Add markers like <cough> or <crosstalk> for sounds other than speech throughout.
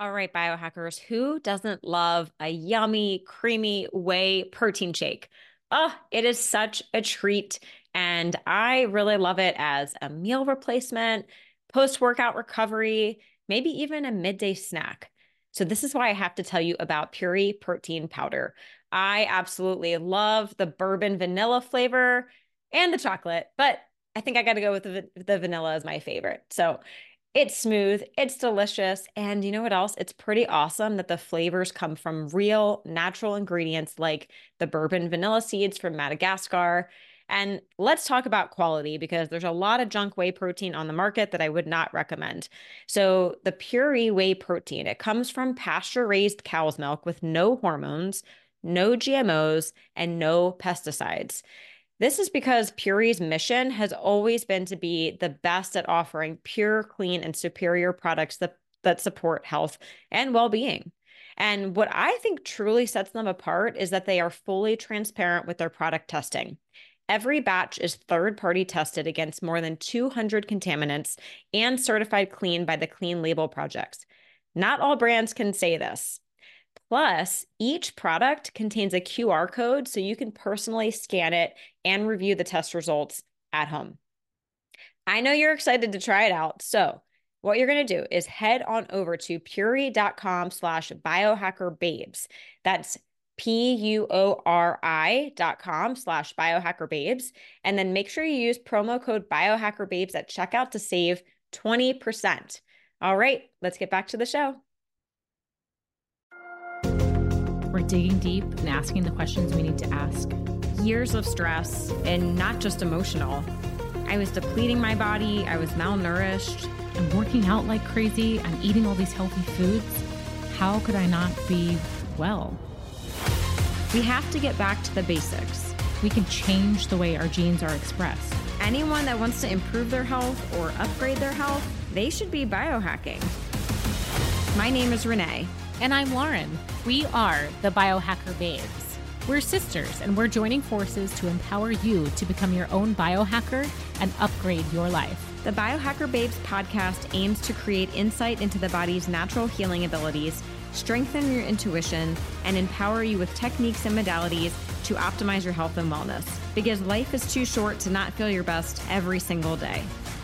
All right, biohackers, who doesn't love a yummy, creamy whey protein shake? Oh, it is such a treat. And I really love it as a meal replacement, post workout recovery, maybe even a midday snack. So, this is why I have to tell you about Puori protein powder. I absolutely love the bourbon vanilla flavor and the chocolate, but I think I got to go with the, the vanilla as my favorite. So, it's smooth, it's delicious, and you know what else? It's pretty awesome that the flavors come from real natural ingredients like the bourbon vanilla seeds from Madagascar. And let's talk about quality because there's a lot of junk whey protein on the market that I would not recommend. So, the Puori whey protein, it comes from pasture raised cow's milk with no hormones, no GMOs, and no pesticides. This is because Puori's mission has always been to be the best at offering pure, clean, and superior products that, that support health and well being. And what I think truly sets them apart is that they are fully transparent with their product testing. Every batch is third party tested against more than 200 contaminants and certified clean by the Clean Label Projects. Not all brands can say this. Plus, each product contains a QR code so you can personally scan it and review the test results at home. I know you're excited to try it out. So, what you're going to do is head on over to puori.com slash biohackerbabes. That's P-U-O-R-I dot com slash biohackerbabes. And then make sure you use promo code biohackerbabes at checkout to save 20%. All right, let's get back to the show. We're digging deep and asking the questions we need to ask. Years of stress and not just emotional. I was depleting my body, I was malnourished. I'm working out like crazy, I'm eating all these healthy foods. How could I not be well? We have to get back to the basics. We can change the way our genes are expressed. Anyone that wants to improve their health or upgrade their health, they should be biohacking. My name is Renee. And I'm Lauren. We are the Biohacker Babes. We're sisters, and we're joining forces to empower you to become your own biohacker and upgrade your life. The Biohacker Babes podcast aims to create insight into the body's natural healing abilities, strengthen your intuition, and empower you with techniques and modalities to optimize your health and wellness. Because life is too short to not feel your best every single day.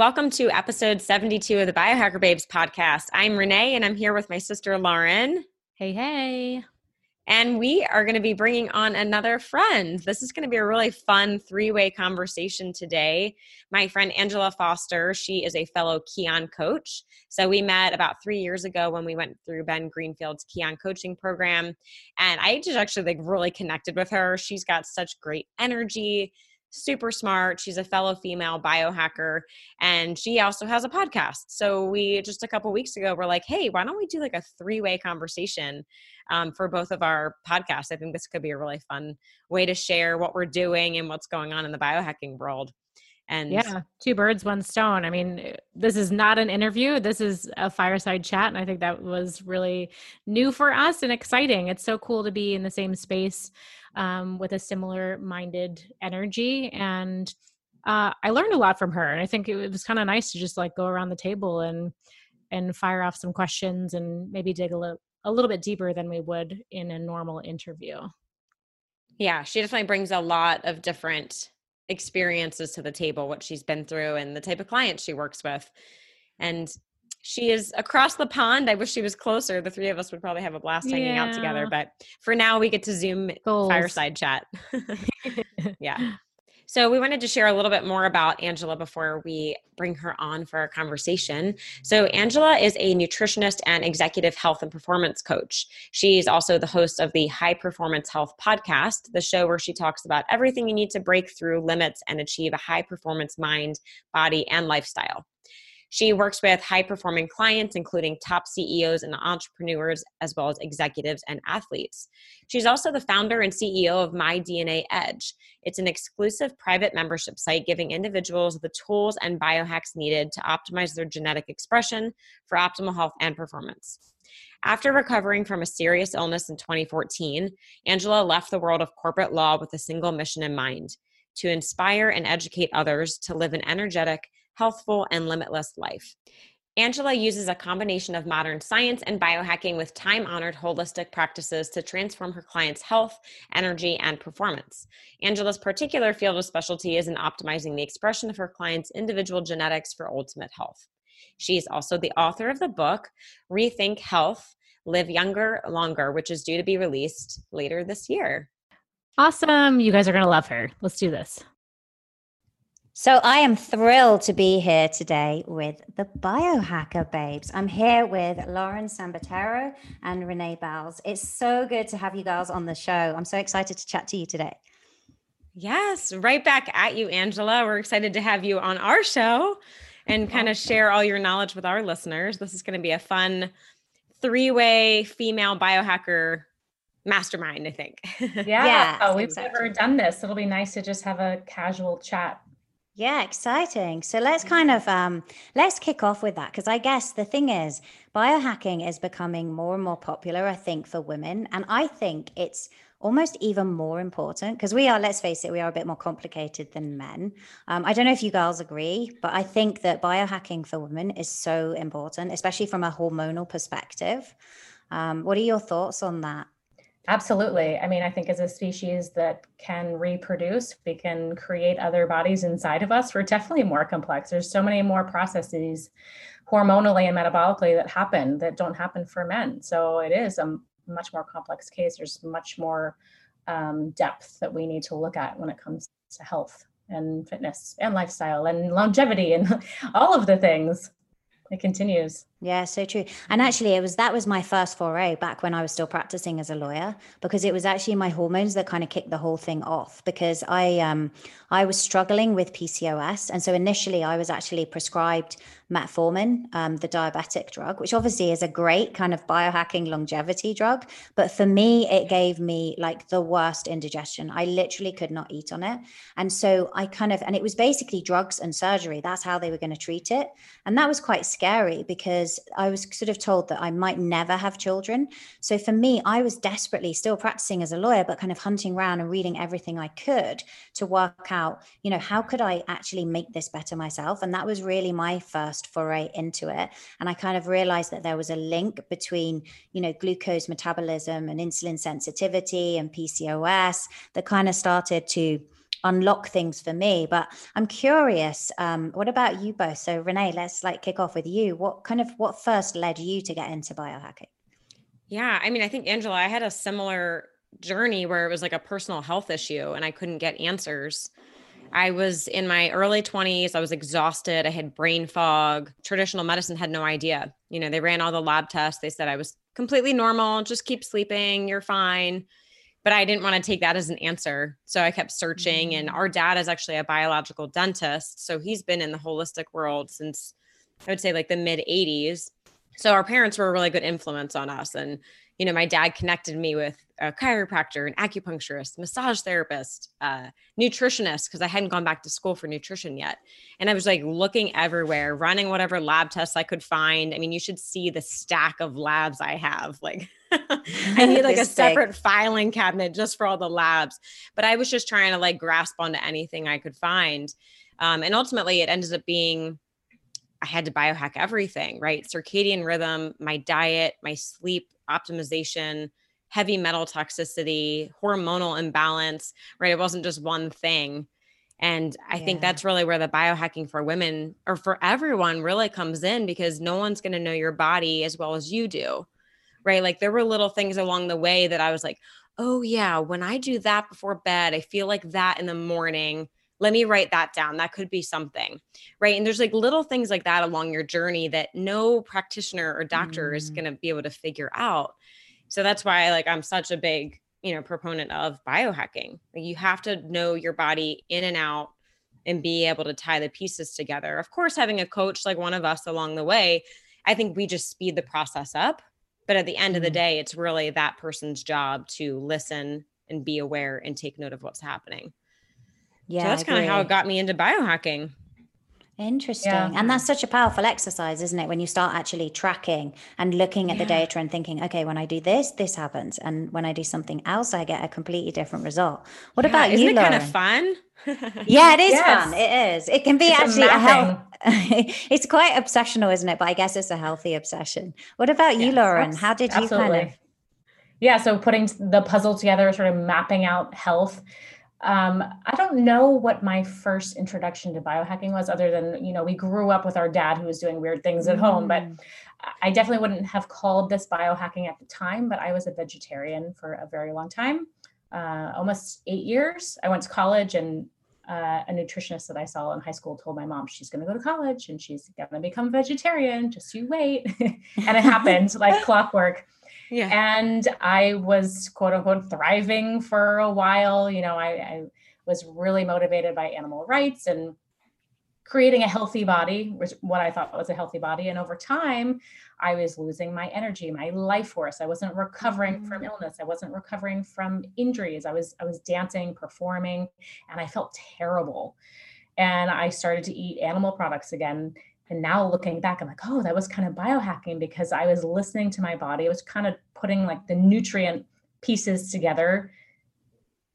Welcome to episode 72 of the Biohacker Babes podcast. I'm Renee and I'm here with my sister Lauren. Hey, hey. And we are going to be bringing on another friend. This is going to be a really fun three way conversation today. My friend Angela Foster, she is a fellow Kion coach. So we met about three years ago when we went through Ben Greenfield's Kion coaching program. And I just actually like really connected with her. She's got such great energy super smart. She's a fellow female biohacker and she also has a podcast. So we just a couple weeks ago were like, hey, why don't we do like a three way conversation um, for both of our podcasts? I think this could be a really fun way to share what we're doing and what's going on in the biohacking world. And yeah, two birds, one stone. I mean, this is not an interview. This is a fireside chat. And I think that was really new for us and exciting. It's so cool to be in the same space um, with a similar minded energy. And uh, I learned a lot from her. And I think it was kind of nice to just like go around the table and and fire off some questions and maybe dig a little a little bit deeper than we would in a normal interview. Yeah, she definitely brings a lot of different experiences to the table, what she's been through, and the type of clients she works with. And she is across the pond. I wish she was closer. The three of us would probably have a blast hanging yeah. out together. But for now, we get to Zoom Goals. fireside chat. <laughs> <laughs> yeah. So, we wanted to share a little bit more about Angela before we bring her on for our conversation. So, Angela is a nutritionist and executive health and performance coach. She's also the host of the High Performance Health podcast, the show where she talks about everything you need to break through limits and achieve a high performance mind, body, and lifestyle. She works with high performing clients, including top CEOs and entrepreneurs, as well as executives and athletes. She's also the founder and CEO of My DNA Edge. It's an exclusive private membership site giving individuals the tools and biohacks needed to optimize their genetic expression for optimal health and performance. After recovering from a serious illness in 2014, Angela left the world of corporate law with a single mission in mind to inspire and educate others to live an energetic, healthful, and limitless life. Angela uses a combination of modern science and biohacking with time honored holistic practices to transform her clients' health, energy, and performance. Angela's particular field of specialty is in optimizing the expression of her clients' individual genetics for ultimate health. She's also the author of the book, Rethink Health Live Younger, Longer, which is due to be released later this year. Awesome. You guys are going to love her. Let's do this. So I am thrilled to be here today with the Biohacker Babes. I'm here with Lauren Sambataro and Renee Belz. It's so good to have you girls on the show. I'm so excited to chat to you today. Yes, right back at you, Angela. We're excited to have you on our show and kind of share all your knowledge with our listeners. This is going to be a fun three-way female biohacker mastermind, I think. <laughs> yeah, yeah we've exactly. never done this. It'll be nice to just have a casual chat yeah, exciting. So let's kind of um, let's kick off with that because I guess the thing is, biohacking is becoming more and more popular. I think for women, and I think it's almost even more important because we are. Let's face it, we are a bit more complicated than men. Um, I don't know if you girls agree, but I think that biohacking for women is so important, especially from a hormonal perspective. Um, what are your thoughts on that? Absolutely. I mean, I think as a species that can reproduce, we can create other bodies inside of us. We're definitely more complex. There's so many more processes hormonally and metabolically that happen that don't happen for men. So it is a much more complex case. There's much more um, depth that we need to look at when it comes to health and fitness and lifestyle and longevity and <laughs> all of the things. It continues. Yeah, so true. And actually, it was that was my first foray back when I was still practicing as a lawyer because it was actually my hormones that kind of kicked the whole thing off because I um I was struggling with PCOS and so initially I was actually prescribed metformin, um, the diabetic drug, which obviously is a great kind of biohacking longevity drug, but for me it gave me like the worst indigestion. I literally could not eat on it, and so I kind of and it was basically drugs and surgery. That's how they were going to treat it, and that was quite scary because because I was sort of told that I might never have children. So for me, I was desperately still practicing as a lawyer, but kind of hunting around and reading everything I could to work out, you know, how could I actually make this better myself? And that was really my first foray into it. And I kind of realized that there was a link between, you know, glucose metabolism and insulin sensitivity and PCOS that kind of started to unlock things for me. But I'm curious, um, what about you both? So Renee, let's like kick off with you. What kind of what first led you to get into biohacking? Yeah, I mean, I think Angela, I had a similar journey where it was like a personal health issue and I couldn't get answers. I was in my early 20s. I was exhausted. I had brain fog. Traditional medicine had no idea. You know, they ran all the lab tests. They said I was completely normal. Just keep sleeping. You're fine but I didn't want to take that as an answer. So I kept searching. And mm. our dad is actually a biological dentist. So he's been in the holistic world since I would say like the mid 80s. So our parents were a really good influence on us. And, you know, my dad connected me with a chiropractor, an acupuncturist, massage therapist, uh, nutritionist, because I hadn't gone back to school for nutrition yet. And I was like looking everywhere, running whatever lab tests I could find. I mean, you should see the stack of labs I have. Like, <laughs> I need like a separate filing cabinet just for all the labs. But I was just trying to like grasp onto anything I could find. Um, and ultimately, it ended up being I had to biohack everything, right? Circadian rhythm, my diet, my sleep optimization, heavy metal toxicity, hormonal imbalance, right? It wasn't just one thing. And I yeah. think that's really where the biohacking for women or for everyone really comes in because no one's going to know your body as well as you do right? Like there were little things along the way that I was like, oh, yeah, when I do that before bed, I feel like that in the morning. Let me write that down. That could be something, right? And there's like little things like that along your journey that no practitioner or doctor mm. is going to be able to figure out. So that's why like I'm such a big, you know, proponent of biohacking. Like, you have to know your body in and out and be able to tie the pieces together. Of course, having a coach like one of us along the way, I think we just speed the process up. But at the end mm-hmm. of the mm-hmm. day, it's really that person's job to listen and be aware and take note of what's happening. Yeah. So that's kind of how it got me into biohacking. Interesting. Yeah. And that's such a powerful exercise, isn't it? When you start actually tracking and looking at yeah. the data and thinking, okay, when I do this, this happens. And when I do something else, I get a completely different result. What yeah, about isn't you, it Lauren? kind of fun? <laughs> yeah, it is <laughs> yes. fun. It is. It can be it's actually a, a health. <laughs> it's quite obsessional, isn't it? But I guess it's a healthy obsession. What about you, Lauren? How did you absolutely. kind of? Yeah, so putting the puzzle together, sort of mapping out health um, I don't know what my first introduction to biohacking was, other than, you know, we grew up with our dad who was doing weird things at home, but mm. I definitely wouldn't have called this biohacking at the time, but I was a vegetarian for a very long time, uh, almost eight years. I went to college and uh, a nutritionist that I saw in high school told my mom she's going to go to college and she's going to become a vegetarian. Just you wait. <laughs> and it happened like clockwork. Yeah. And I was quote unquote thriving for a while. You know, I, I was really motivated by animal rights and creating a healthy body, which what I thought was a healthy body. And over time, I was losing my energy, my life force. I wasn't recovering from mm. illness. I wasn't recovering from injuries. I was I was dancing, performing, and I felt terrible. And I started to eat animal products again and now looking back, I'm like, oh, that was kind of biohacking because I was listening to my body. I was kind of putting like the nutrient pieces together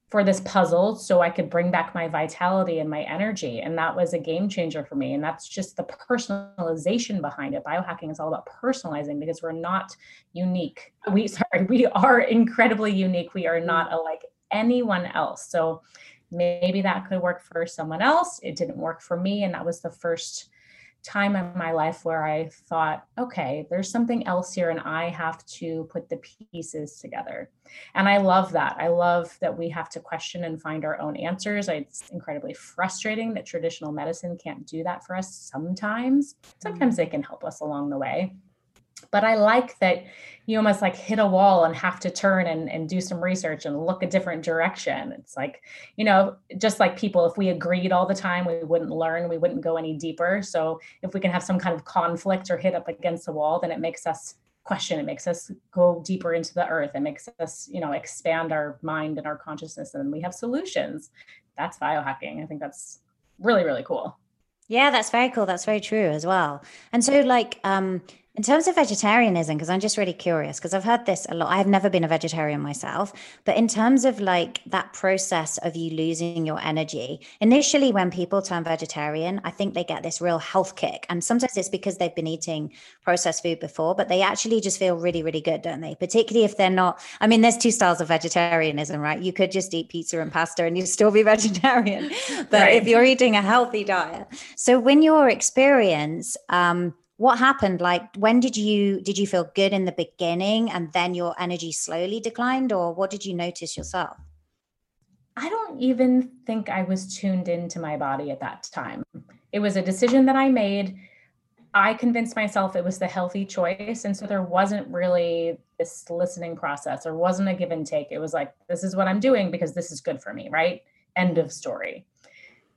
for this puzzle so I could bring back my vitality and my energy. And that was a game changer for me. And that's just the personalization behind it. Biohacking is all about personalizing because we're not unique. We <laughs> sorry, we are incredibly unique. We are not mm. like anyone else. So maybe that could work for someone else. It didn't work for me. And that was the first time in my life where I thought, okay, there's something else here, and I have to put the pieces together. And I love that. I love that we have to question and find our own answers. It's incredibly frustrating that traditional medicine can't do that for us sometimes. Mm-hmm. Sometimes they can help us along the way but I like that you almost like hit a wall and have to turn and, and do some research and look a different direction. It's like, you know, just like people, if we agreed all the time, we wouldn't learn, we wouldn't go any deeper. So if we can have some kind of conflict or hit up against the wall, then it makes us question, it makes us go deeper into the earth, it makes us, you know, expand our mind and our consciousness, and we have solutions. That's biohacking. I think that's really, really cool. Yeah, that's very cool. That's very true as well. And so, like, um, in terms of vegetarianism, because I'm just really curious, because I've heard this a lot. I've never been a vegetarian myself, but in terms of like that process of you losing your energy, initially when people turn vegetarian, I think they get this real health kick. And sometimes it's because they've been eating processed food before, but they actually just feel really, really good, don't they? Particularly if they're not, I mean, there's two styles of vegetarianism, right? You could just eat pizza and pasta and you'd still be <laughs> vegetarian. But right. if you're eating a healthy diet. So when your experience, um, what happened? Like when did you did you feel good in the beginning and then your energy slowly declined or what did you notice yourself? I don't even think i was tuned into my body at that time. It was a decision that i made. I convinced myself it was the healthy choice and so there wasn't really this listening process or wasn't a give and take. It was like this is what i'm doing because this is good for me right? End of story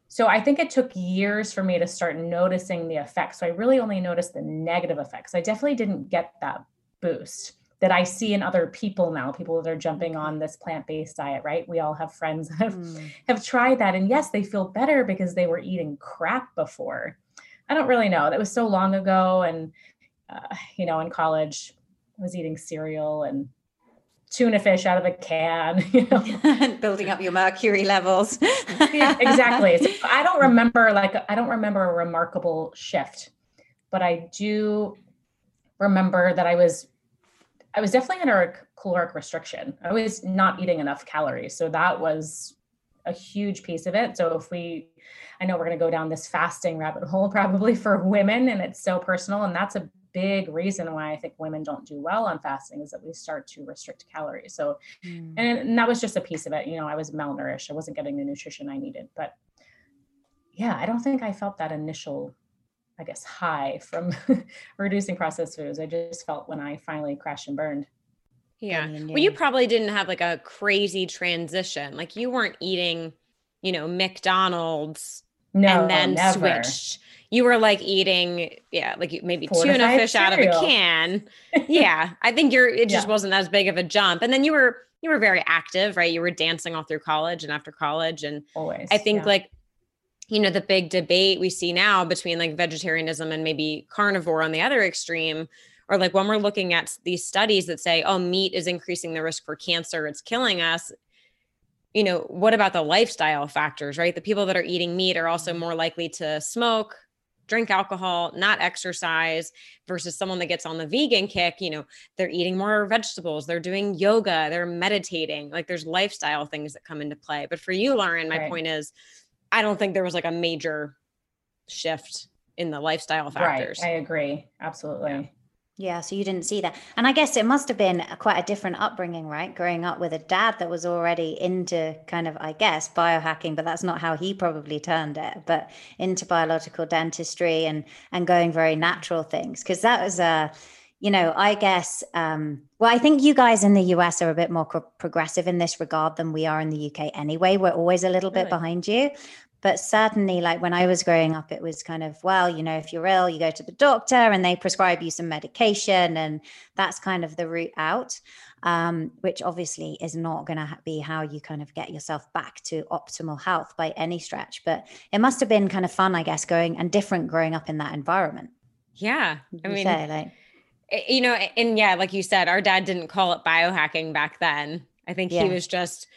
so I think it took years for me to start noticing the effects. So I really only noticed the negative effects. I definitely didn't get that boost that I see in other people now, people that are jumping on this plant-based diet, right? We all have friends that have, mm. have tried that. And yes, they feel better because they were eating crap before. I don't really know. That was so long ago. And, uh, you know, in college, I was eating cereal and tuna fish out of a can, <laughs> you know, <laughs> building up your mercury levels. <laughs> yeah, exactly. So I don't remember like I don't remember a remarkable shift, but I do remember that I was I was definitely under a caloric restriction. I was not eating enough calories. So that was a huge piece of it. So if we I know we're going to go down this fasting rabbit hole probably for women and it's so personal and that's a big reason why I think women don't do well on fasting is that we start to restrict calories. So, mm. and, and that was just a piece of it. You know, I was malnourished. I wasn't getting the nutrition I needed. But yeah, I don't think I felt that initial, I guess, high from <laughs> reducing processed foods. I just felt when I finally crashed and burned. Yeah. Well, you probably didn't have like a crazy transition. Like you weren't eating, you know, McDonald's No, and then never. switched. You were like eating, yeah, like maybe tuna Fortified fish out of a can. <laughs> yeah, I think you're. It just Yeah. wasn't as big of a jump. And then you were you were very active, right? You were dancing all through college and after college, and Always. I think yeah. like you know the big debate we see now between like vegetarianism and maybe carnivore on the other extreme or like when we're looking at these studies that say oh meat is increasing the risk for cancer it's killing us you know what about the lifestyle factors right the people that are eating meat are also mm-hmm. more likely to smoke drink alcohol not exercise versus someone that gets on the vegan kick you know they're eating more vegetables they're doing yoga they're meditating like there's lifestyle things that come into play but for you lauren my Right. point is i don't think there was like a major shift in the lifestyle factors Right. I agree. Absolutely. Yeah, so you didn't see that. And I guess it must have been a- quite a different upbringing, right? Growing up with a dad that was already into kind of, I guess, biohacking, but that's not how he probably turned it, but into biological dentistry and and going very natural things. Because that was a, you know, I guess, um, well, I think you guys in the US are a bit more co- progressive in this regard than we are in the UK anyway. We're always a little bit behind you but certainly like when i was growing up it was kind of well you know if you're ill you go to the doctor and they prescribe you some medication and that's kind of the route out um, which obviously is not going to be how you kind of get yourself back to optimal health by any stretch. But it must have been kind of fun i guess going and different growing up in that environment. Yeah i you mean say, like? eh, you know and yeah like you said our dad didn't call it biohacking back then. I think Yeah. he was just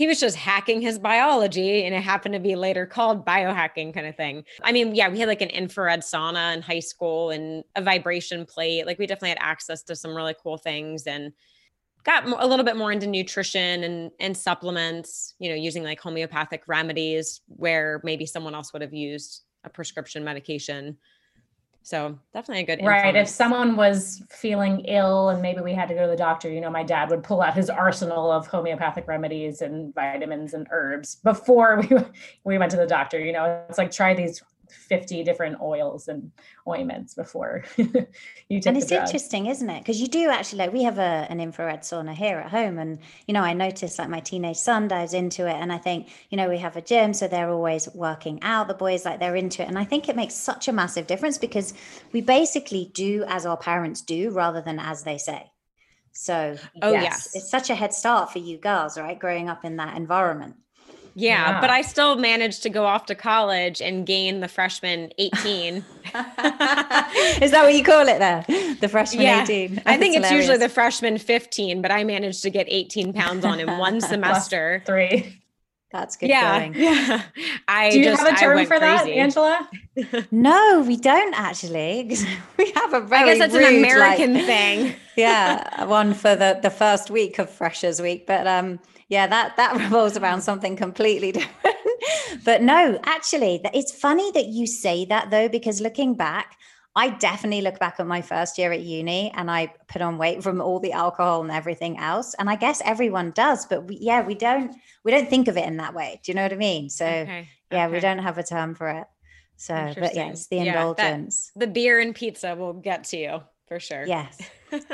he was just hacking his biology and it happened to be later called biohacking kind of thing. I mean yeah we had like an infrared sauna in high school and a vibration plate. Like we definitely had access to some really cool things and got a little bit more into nutrition and and supplements you know using like homeopathic remedies where maybe someone else would have used a prescription medication so definitely a good Right. If someone was feeling ill and maybe we had to go to the doctor, you know, my dad would pull out his arsenal of homeopathic remedies and vitamins and herbs before <laughs> we we went to the doctor. You know, it's like try these 50 different oils and ointments before <laughs> you take and the it's drug. interesting isn't it because you do actually like we have a, an infrared sauna here at home and you know i notice like my teenage son dives into it and i think you know we have a gym so they're always working out the boys like they're into it and i think it makes such a massive difference because we basically do as our parents do rather than as they say so Oh, yes, yes. it's such a head start for you girls right growing up in that environment Yeah, Yeah. but I still managed to go off to college and gain the freshman 18. <laughs> is that what you call it there the freshman Yeah. 18 I think That's it's usually the freshman 15, but I managed to get 18 pounds on in one <laughs> semester. Three. that's good Yeah. going Yeah. <laughs> I Do you just have a term for that. Angela? No, we don't actually. we have a very I guess that's an American like- thing. yeah, one for the the first week of Freshers Week, but um, yeah, that that <laughs> revolves around something completely <laughs> different. but no, actually, it's funny that you say that though, because looking back. I definitely look back at my first year at uni and I put on weight from all the alcohol and everything else. And I guess everyone does, but we, yeah, we don't we don't think of it in that way. Do you know what I mean? So Okay. yeah, we don't have a term for it. So, but yeah, it's the Yeah, that- indulgence. The beer and pizza will get to you for sure. Yes.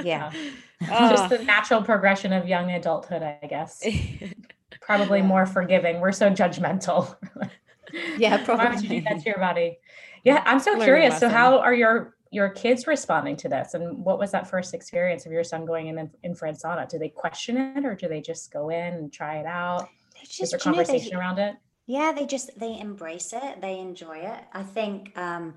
Yeah. <laughs> Just Oh. the natural progression of young adulthood, I guess. <laughs> Probably more forgiving. We're so judgmental. <laughs> Yeah, Why would you probably. do that to your body? Yeah, I'm so Learn curious. So, how are your your kids responding to this? And what was that first experience of your son going in an infrared sauna? Do they question it, or do they just go in and try it out? They Is just, there do you know, they- conversation around it? Yeah, they just they embrace it. They enjoy it. I think um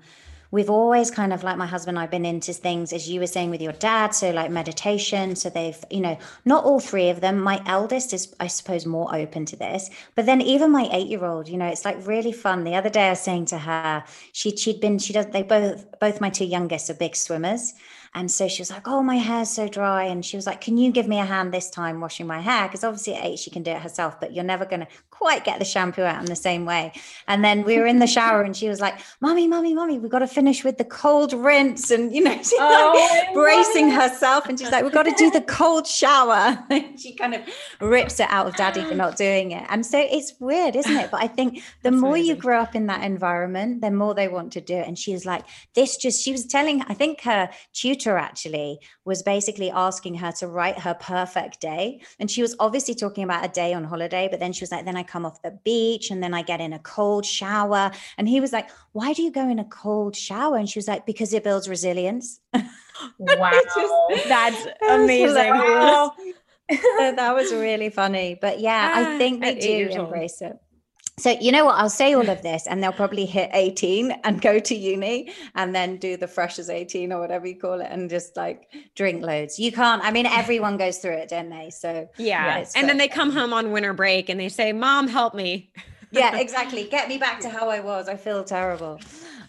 we've always kind of like my husband and I've been into things as you were saying with your dad, so like meditation. So they've, you know, not all three of them. My eldest is I suppose more open to this. But then even my 8-year-old, you know, it's like really fun. The other day I was saying to her, she she'd been she does they both both my two youngest are big swimmers. And so she was like, Oh, my hair's so dry. And she was like, Can you give me a hand this time washing my hair? Because obviously at eight, she can do it herself, but you're never going to quite get the shampoo out in the same way. And then we were in the shower and she was like, Mommy, Mommy, Mommy, we've got to finish with the cold rinse. And, you know, <laughs> she's Oh, like bracing herself. And she's like, We've got to do the cold shower. <laughs> And she kind of rips it out of daddy for not doing it. And so it's weird, isn't it? But I think <sighs> the more you grow up in that environment, the more they want to do it. And she was like, This just, she was telling, I think her tutor tutor actually was basically asking her to write her perfect day. And she was obviously talking about a day on holiday, but then she was like, then I come off the beach and then I get in a cold shower. And he was like, why do you go in a cold shower? And she was like, because it builds resilience. <laughs> Wow. Just, that's <laughs> amazing. <laughs> that was really funny. But yeah, I Ah, think they at eight years do embrace it. So you know what? I'll say all of this, and they'll probably hit 18 and go to uni, and then do the freshers 18 or whatever you call it, and just like drink loads. You can't. I mean, everyone goes through it, don't they? So Yeah. it's and then they come home on winter break and they say, Mom, help me. <laughs> yeah, <laughs> exactly. Get me back to how I was. I feel terrible.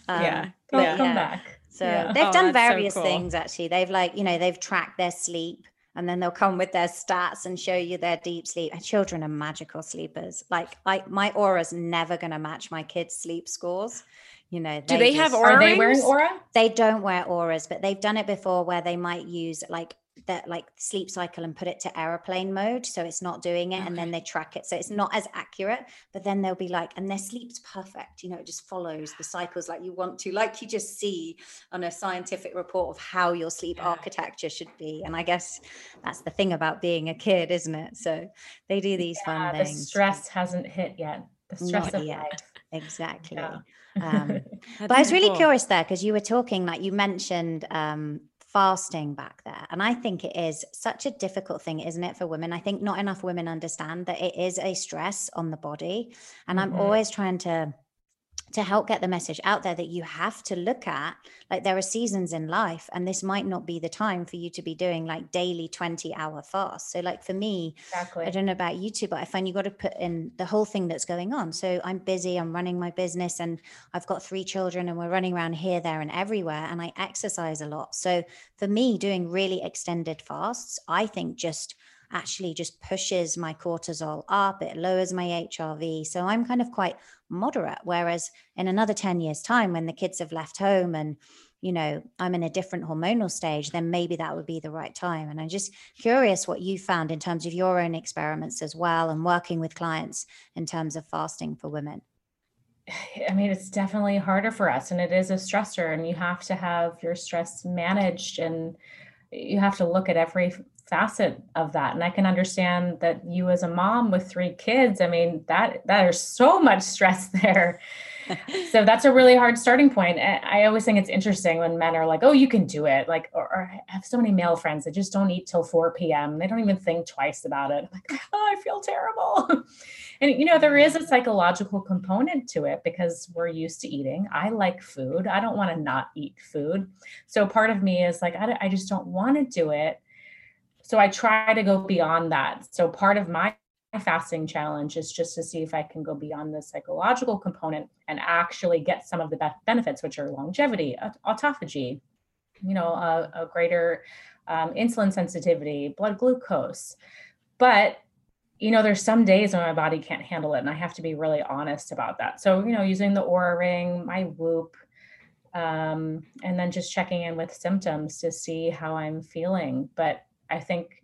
Um, Yeah. Come yeah. back. So Yeah. they've Oh, done that's so various cool. things actually. They've like, you know, they've tracked their sleep and then they'll come with their stats and show you their deep sleep. And children are magical sleepers. Like I my Oura's never gonna match my kids' sleep scores. You know, Do they have Oura Are they wearing aura? they don't wear Ouras, but they've done it before where they might use like that like sleep cycle and put it to airplane mode so it's not doing it and then they track it so it's not as accurate but then they'll be like and their sleep's perfect you know it just follows the cycles like you want to like you just see on a scientific report of how your sleep Yeah. architecture should be and i guess that's the thing about being a kid isn't it so they do these Yeah, fun the things stress hasn't hit yet. The stress Not of yet. life. exactly Yeah. um, <laughs> but I was really cool. curious there because you were talking, like you mentioned um, fasting back there. And I think it is such a difficult thing, isn't it, for women? I think not enough women understand that it is a stress on the body. And I'm Mhm. always trying to to help get the message out there that you have to look at like there are seasons in life and this might not be the time for you to be doing like daily 20 hour fast so like for me Exactly. I don't know about you two, but I find you got to put in the whole thing that's going on. So I'm busy, I'm running my business, and I've got three children, and we're running around here, there, and everywhere. And I exercise a lot. So for me, doing really extended fasts, I think just actually just pushes my cortisol up, it lowers my HRV. So I'm kind of quite moderate. Whereas in another 10 years' time, when the kids have left home and you know, I'm in a different hormonal stage, then maybe that would be the right time. And I'm just curious what you found in terms of your own experiments as well and working with clients in terms of fasting for women. <sighs> I mean, it's definitely harder for us, and it is a stressor, and you have to have your stress managed, and you have to look at every facet of that. And I can understand that you, as a mom with three kids, I mean, that there's so much stress <laughs> there. so <laughs> that's a really hard starting point. I I always think it's interesting when men are like, "Oh, you can do it," like, or, or I have so many male friends that just don't eat till 4 p.m. They don't even think twice about it. I'm like, <laughs> oh, I feel terrible. And you know, there is a psychological component to it because we're used to eating. I like food. I don't want to not eat food. So part of me is like, I, I just don't want to do it. So I try to go beyond that. So part of my fasting challenge is just to see if I can go beyond the psychological component and actually get some of the benefits, which are longevity, autophagy, you know, a, a greater um, insulin sensitivity, blood glucose. But you know, there's some days when my body can't handle it, and I have to be really honest about that. So, you know, using the Oura Ring, my Whoop, um, and then just checking in with symptoms to see how I'm feeling. But I think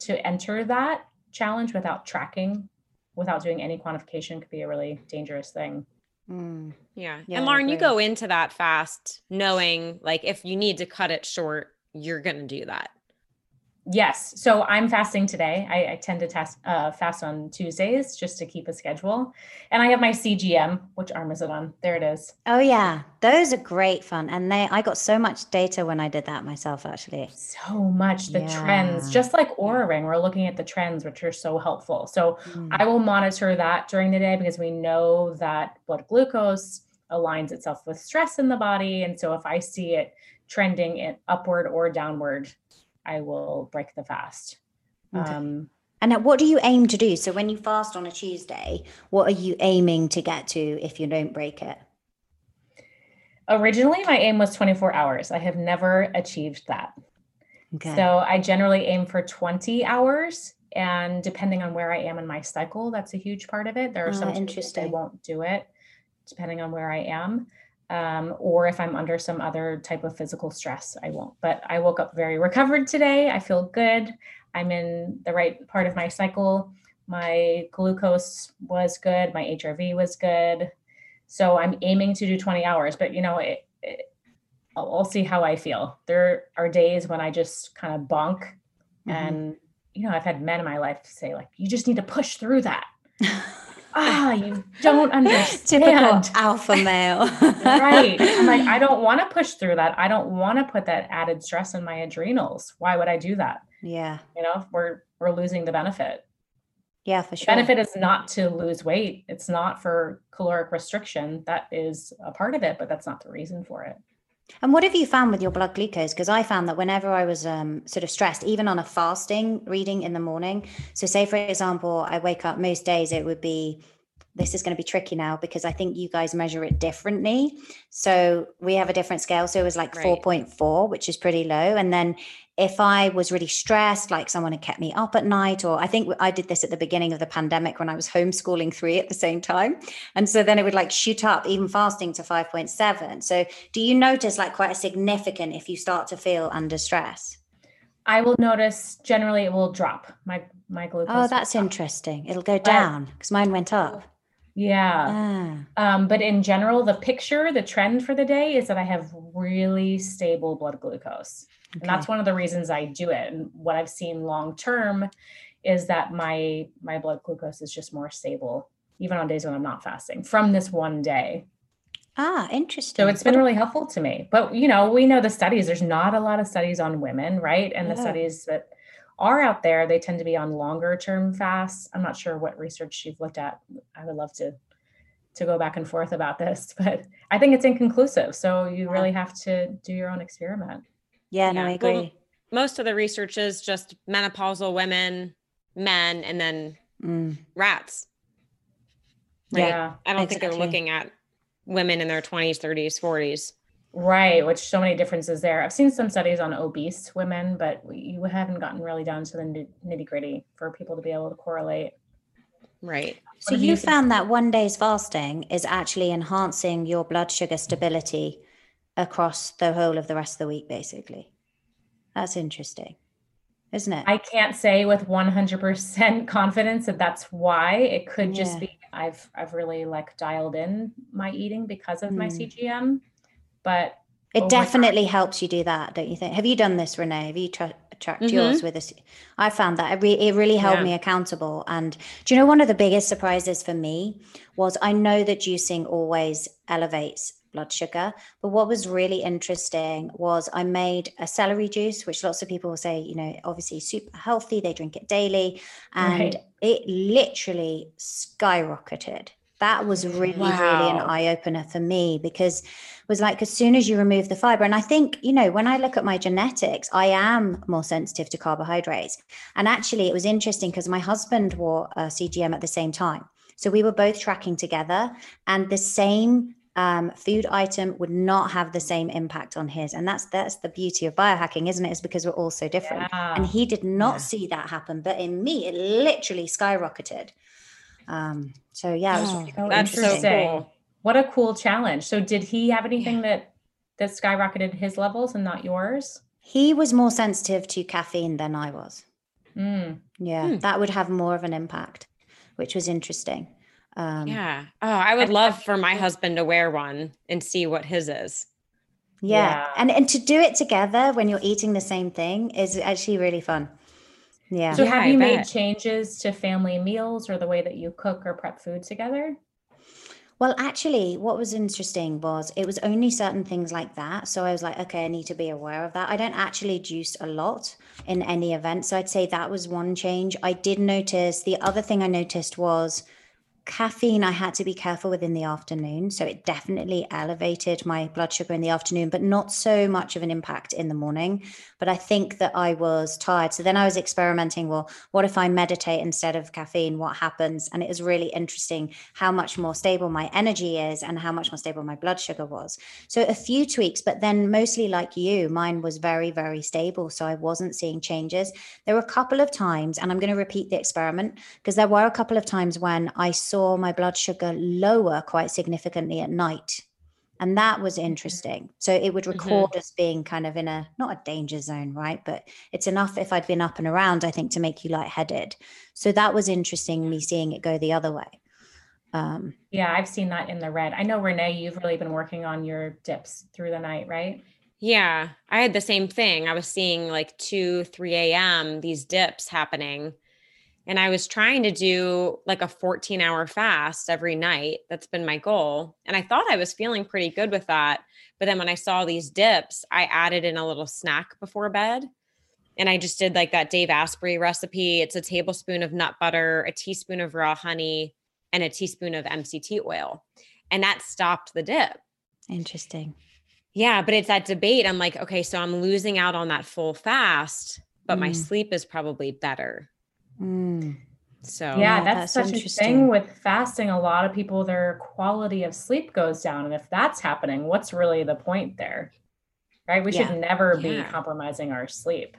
to enter that challenge without tracking, without doing any quantification, could be a really dangerous thing. Mm, Yeah. Yeah, and Lauren, you go into that fast knowing like if you need to cut it short, you're going to do that. Yes. So I'm fasting today. I, I tend to test, uh, fast on Tuesdays just to keep a schedule. And I have my CGM. Which arm is it on? There it is. Oh yeah, those are great fun, and they I got so much data when I did that myself. Actually, So much the trends, just like Oura Ring, we're looking at the trends, which are so helpful. So Mm. I will monitor that during the day because we know that blood glucose aligns itself with stress in the body. And so if I see it trending it upward or downward, I will break the fast. Okay. Um, and what do you aim to do? So when you fast on a Tuesday, what are you aiming to get to if you don't break it? originally, my aim was 24 hours. I have never achieved that. Okay. So I generally aim for 20 hours. And depending on where I am in my cycle, that's a huge part of it. There are Ah, some Tuesdays I won't do it, depending on where I am. Um, or if I'm under some other type of physical stress, I won't. But I woke up very recovered today. I feel good. I'm in the right part of my cycle. My glucose was good. My HRV was good. So I'm aiming to do 20 hours. But you know, it, it, I'll, I'll see how I feel. There are days when I just kind of bonk Mhm. and you know, I've had men in my life say like, you just need to push through that. <laughs> ah, <laughs> you don't understand. Typical alpha <laughs> male. right. <laughs> I'm like, I don't want to push through that. I don't want to put that added stress on my adrenals. Why would I do that? Yeah. You know, we're we're losing the benefit. Yeah, for The sure. benefit is not to lose weight. It's not for caloric restriction. That is a part of it, but that's not the reason for it. And what have you found with your blood glucose? Because I found that whenever I was um, sort of stressed, even on a fasting reading in the morning, so say for example, I wake up most days, it would be this is going to be tricky now because I think you guys measure it differently. So we have a different scale. So it was like Right. 4.4, which is pretty low. And then if I was really stressed, like someone had kept me up at night, or I think I did this at the beginning of the pandemic when I was homeschooling three at the same time. And so then it would like shoot up, even fasting to 5.7. So do you notice like quite a significant if you start to feel under stress? I will notice generally it will drop. My my glucose. Oh, that's interesting. It'll go down because mine went up. Yeah. Ah, Um, but in general, the picture, the trend for the day is that I have really stable blood glucose. And that's one of the reasons I do it. And what I've seen long term is that my my blood glucose is just more stable, even on days when I'm not fasting from this one day. ah, interesting. So it's been really helpful to me. But you know, we know the studies, there's not a lot of studies on women, right? And the studies that are out there, they tend to be on longer term fasts. I'm not sure what research you've looked at. I would love to to go back and forth about this, <laughs> but I think it's inconclusive. So you Yeah. really have to do your own experiment. yeah, no, Yeah, I well, agree. Most of the research is just menopausal women, men, and then Mm, rats. Yeah. Yeah. I don't think they're looking at women in their 20s, 30s, 40s. Right, which so many differences there. I've seen some studies on obese women, but you haven't gotten really down to the nitty gritty for people to be able to correlate. Right. So you you seen- found that one day's fasting is actually enhancing your blood sugar stability across the whole of the rest of the week, basically. That's interesting, isn't it? I can't say with 100% <laughs> confidence that that's why. It could just Yeah. be I've I've really like dialed in my eating because of my Mm. CGM. But It definitely helps you do that, don't you think? Have you done this, Renee? Have you tra- tracked Mhm. yours with us? I found that it, re- it really held Yeah. me accountable. And do you know one of the biggest surprises for me was I know that juicing always elevates blood sugar, but what was really interesting was I made a celery juice, which lots of people will say, you know, obviously super healthy. They drink it daily, and Right. it literally skyrocketed. That was really, really an eye opener for me because it was like as soon as you remove the fiber, and I think, you know, when I look at my genetics, I am more sensitive to carbohydrates. And actually, it was interesting because my husband wore a CGM at the same time. So we were both tracking together, and the same um, food item would not have the same impact on his. And that's that's the beauty of biohacking, isn't it? Is because we're all so different. yeah. And he did not Yeah. see that happen, but in me, it literally skyrocketed. Um, so yeah, it was Oh, really so That's so cool. What a cool challenge. So did he have anything that that skyrocketed his levels and not yours? He was more sensitive to caffeine than I was. Mm. Yeah, Hmm. that would have more of an impact, which was interesting. Um, Yeah. Oh, I would love for my husband to wear one and see what his is. yeah, Yeah. and and to do it together when you're eating the same thing is actually really fun. Yeah. So Yeah, have I you made bet. changes to family meals or the way that you cook or prep food together? Well, actually, what was interesting was it was only certain things like that. So I was like, okay, I need to be aware of that. I don't actually juice a lot in any event. So I'd say that was one change. I did notice the other thing I noticed was caffeine I had to be careful with in the afternoon. So it definitely elevated my blood sugar in the afternoon, but not so much of an impact in the morning. But I think that I was tired. So then I was experimenting well, what if I meditate instead of caffeine? What happens? And it was really interesting how much more stable my energy is and how much more stable my blood sugar was. So a few tweaks, but then mostly like you, mine was very, very stable. So I wasn't seeing changes. There were a couple of times, and I'm going to repeat the experiment because there were a couple of times when I saw my blood sugar lower quite significantly at night. And that was interesting. So it would record as being kind of in a not a danger zone, right? But it's enough if I'd been up and around, I think, to make you lightheaded. So that was interesting, me seeing it go the other way. Um, Yeah, I've seen that in the red. I know Renee, you've really been working on your dips through the night, right? Yeah, I had the same thing. I was seeing like 2, 3 a.m., these dips happening. And I was trying to do like a 14 hour fast every night. That's been my goal. And I thought I was feeling pretty good with that. But then when I saw these dips, I added in a little snack before bed. And I just did like that Dave Asprey recipe. It's a tablespoon of nut butter, a teaspoon of raw honey, and a teaspoon of MCT oil. And that stopped the dip. Interesting. Yeah, but it's that debate. I'm like, okay, so I'm losing out on that full fast, but mm. my sleep is probably better. Mm. So yeah, that's, that's such a thing with fasting. A lot of people, their quality of sleep goes down, and if that's happening, what's really the point there? Right? We yeah. should never yeah. be compromising our sleep.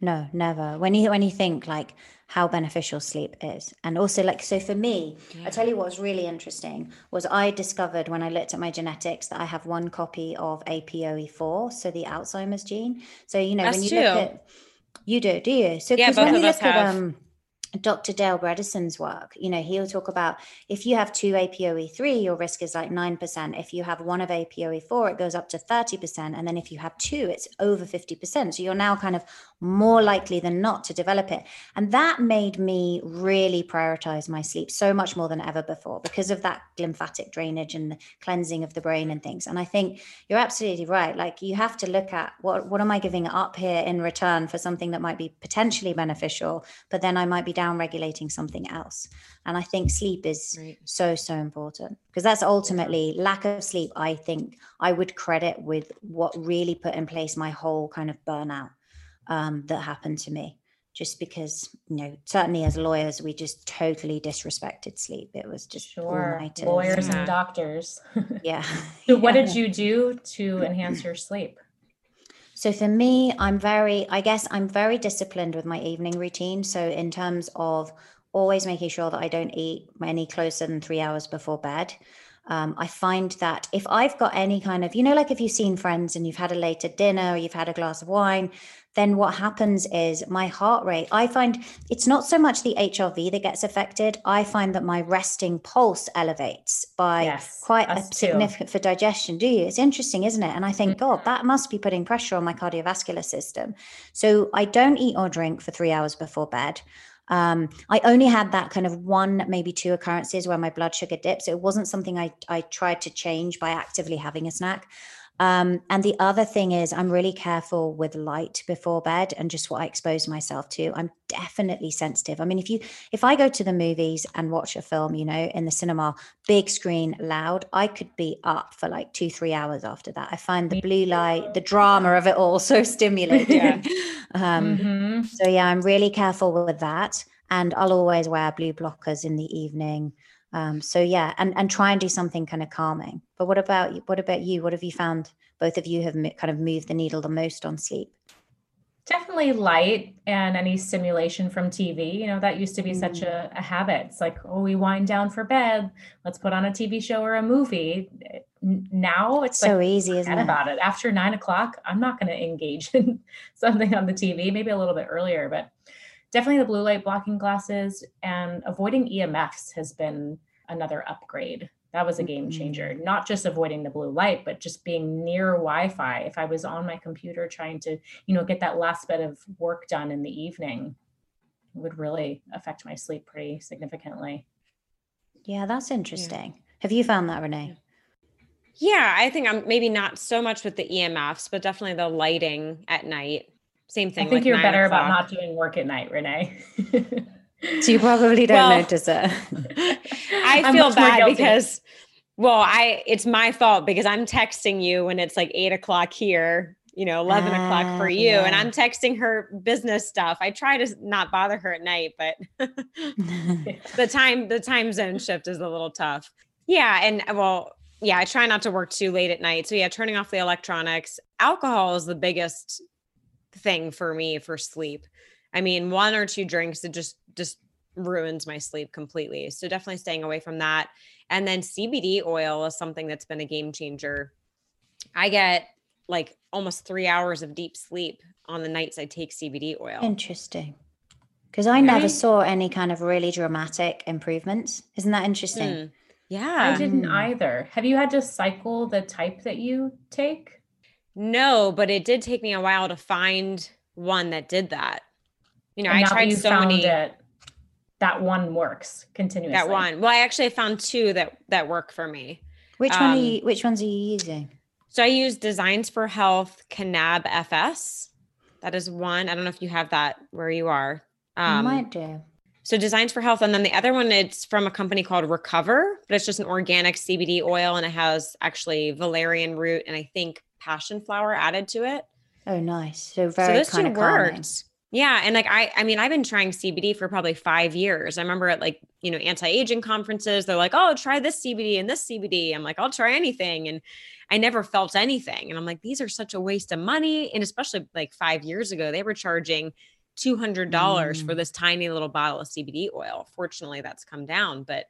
No, never. When you when you think like how beneficial sleep is, and also like so for me, yeah. I tell you what was really interesting was I discovered when I looked at my genetics that I have one copy of APOE4, so the Alzheimer's gene. So you know Us when you too. look at you do, do you? So yeah, both when you of look us at um Dr. Dale Bredesen's work, you know, he'll talk about if you have two APOE3, your risk is like 9%. If you have one of APOE4, it goes up to 30%. And then if you have two, it's over 50%. So you're now kind of more likely than not to develop it. And that made me really prioritize my sleep so much more than ever before because of that lymphatic drainage and the cleansing of the brain and things. And I think you're absolutely right. Like you have to look at what, what am I giving up here in return for something that might be potentially beneficial, but then I might be down regulating something else. And I think sleep is right. so, so important because that's ultimately lack of sleep. I think I would credit with what really put in place my whole kind of burnout um, that happened to me just because you know certainly as lawyers we just totally disrespected sleep. It was just sure. lawyers yeah. and doctors. <laughs> Yeah. So what did you do to enhance your sleep? So for me i'm very i guess i'm very disciplined with my evening routine. So in terms of always making sure that i don't eat any closer than three hours before bed um, I find that if I've got any kind of, you know, like if you've seen friends and you've had a later dinner or you've had a glass of wine, then what happens is my heart rate, I find it's not so much the HRV that gets affected. I find that my resting pulse elevates by yes, quite a significant for digestion. Do you? It's interesting, isn't it? And I think, mm-hmm. God, that must be putting pressure on my cardiovascular system. So I don't eat or drink for three hours before bed. Um, I only had that kind of one, maybe two occurrences where my blood sugar dipped. So it wasn't something I, I tried to change by actively having a snack. Um, and the other thing is, I'm really careful with light before bed and just what I expose myself to. I'm definitely sensitive. I mean, if you, if I go to the movies and watch a film, you know, in the cinema, big screen, loud, I could be up for like two, three hours after that. I find the blue light, the drama of it all <laughs> so stimulating. um, mm-hmm. So, yeah, I'm really careful with that. And I'll always wear blue blockers in the evening. Um, so yeah, and and try and do something kind of calming. But what about you? What about you? What have you found? Both of you have kind of moved the needle the most on sleep. Definitely light and any stimulation from TV. You know, that used to be mm. such a, a, habit. It's like, oh, we wind down for bed. Let's put on a TV show or a movie. Now it's so like, easy, isn't it? About it after nine o'clock, I'm not going to engage <laughs> in something on the TV. Maybe a little bit earlier, but definitely the blue light blocking glasses and avoiding EMFs has been another upgrade. That was a game changer. Mm-hmm. Not just avoiding the blue light, but just being near Wi-Fi. If I was on my computer trying to, you know, get that last bit of work done in the evening, would really affect my sleep pretty significantly. Yeah, that's interesting. Yeah. Have you found that, Renee? Yeah, I think I'm maybe not so much with the EMFs, but definitely the lighting at night same thing. I think like you're better o'clock. about not doing work at night, Renee. <laughs> so you probably don't well, notice it. <laughs> I feel bad because, well, I it's my fault because I'm texting you when it's like eight o'clock here, you know, eleven o'clock for ah, you, yeah. and I'm texting her business stuff. I try to not bother her at night, but <laughs> the time the time zone shift is a little tough. Yeah, and well, yeah, I try not to work too late at night. So yeah, turning off the electronics. Alcohol is the biggest thing for me for sleep. I mean, one or two drinks it just just ruins my sleep completely. So definitely staying away from that. And then CBD oil is something that's been a game changer. I get like almost 3 hours of deep sleep on the nights I take CBD oil. Interesting. Because I never saw any kind of really dramatic improvements. Isn't that interesting? Mm. Yeah. I didn't either. Have you had to cycle the type that you take? No, but it did take me a while to find one that did that. You know, And I tried you so many. it, that one works continuously. That one. Well, I actually found two that that work for me. Which one are Um, you which ones are you using? So I use Designs for Health Canab FS. That is one. I don't know if you have that where you are. I Um, might do. So Designs for Health, and then the other one, it's from a company called Recover, but it's just an organic CBD oil, and it has actually valerian root and I think passion flower added to it. Oh nice. So so very those kind two worked. Yeah, and like I, I mean, I've been trying CBD for probably five years. I remember at like you know anti-aging conferences, they're like, "Oh, try this CBD and this CBD." I'm like, "I'll try anything," and I never felt anything. And I'm like, "These are such a waste of money." And especially like five years ago, they were charging two hundred dollars for Mm. this tiny little bottle of CBD oil. Fortunately, that's come down, but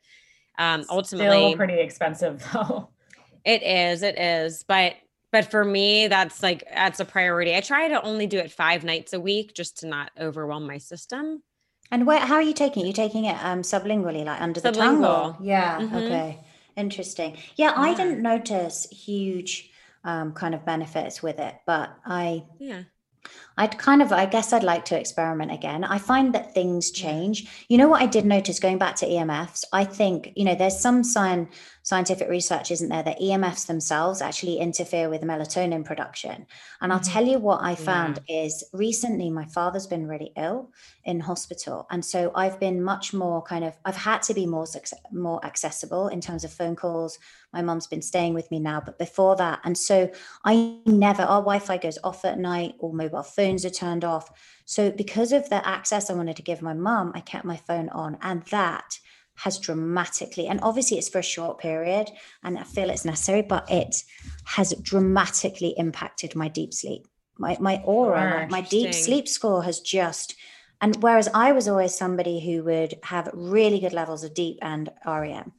um, Still pretty expensive though. it is, it is. But but for me, that's like that's a priority. I try to only do it five nights a week just to not overwhelm my system. And where how are you taking it? You taking it um sublingually, like under the tongue? Or? Sublingual. Yeah. Mhm. Okay. Interesting. Yeah, I didn't notice huge um kind of benefits with it, but I Yeah. I'd kind of, I guess I'd like to experiment again. I find that things change. You know what I did notice going back to EMFs? I think, you know, there's some sign, scientific research, isn't there, that EMFs themselves actually interfere with melatonin production. And I'll Mhm. tell you what I found is recently my father's been really ill in hospital. And so I've been much more kind of, I've had to be more, more accessible in terms of phone calls. My mum's been staying with me now, but before that. And so I never, our Wi Fi goes off at night, all mobile phones are turned off. So, because of the access I wanted to give my mum, I kept my phone on. And that has dramatically, and obviously it's for a short period and I feel it's necessary, but it has dramatically impacted my deep sleep. My, my Oura, my, my deep sleep score has just, and whereas I was always somebody who would have really good levels of deep and REM.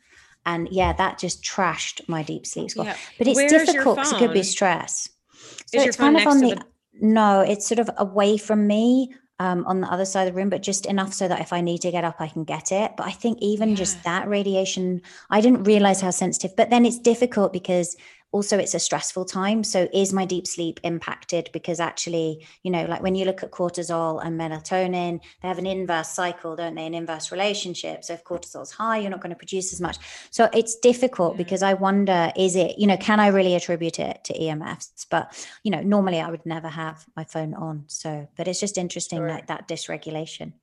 And yeah, that just trashed my deep sleep score. Yeah. But it's Where's difficult because it could be stress. So Is your it's phone kind of next on the- no, it's sort of away from me um, on the other side of the room, but just enough so that if I need to get up, I can get it. But I think even just that radiation, I didn't realize how sensitive. But then it's difficult because also it's a stressful time. So is my deep sleep impacted? Because actually, you know, like when you look at cortisol and melatonin, they have an inverse cycle, don't they? An inverse relationship. So if cortisol's high, you're not going to produce as much. So it's difficult because I wonder, is it, you know, can I really attribute it to EMFs? But, you know, normally I would never have my phone on. So, but it's just interesting, Sure. like that dysregulation.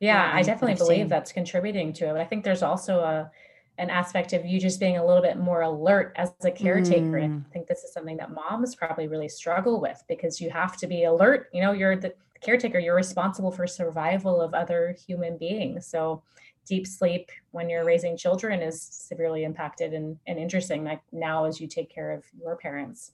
Yeah, I definitely believe that's contributing to it. But I think there's also a an aspect of you just being a little bit more alert as a caretaker. And Mm. I think this is something that moms probably really struggle with because you have to be alert. You know, you're the caretaker, you're responsible for survival of other human beings. So deep sleep when you're raising children is severely impacted and, and interesting like now as you take care of your parents.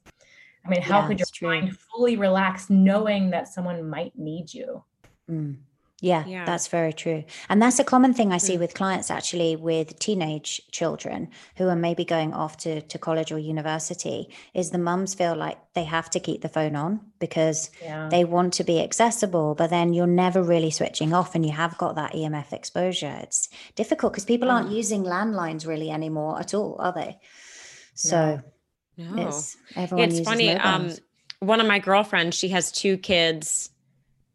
I mean, how Yeah, could your true. mind fully relax knowing that someone might need you? Mm. Yeah, Yeah. that's very true. And that's a common thing I see Mm. with clients actually with teenage children who are maybe going off to, to college or university is the mums feel like they have to keep the phone on because Yeah. they want to be accessible, but then you're never really switching off and you have got that EMF exposure. It's difficult because people aren't using landlines really anymore at all, are they? So No. it's Yeah, everyone it's uses funny. Um, one of my girlfriends, she has two kids.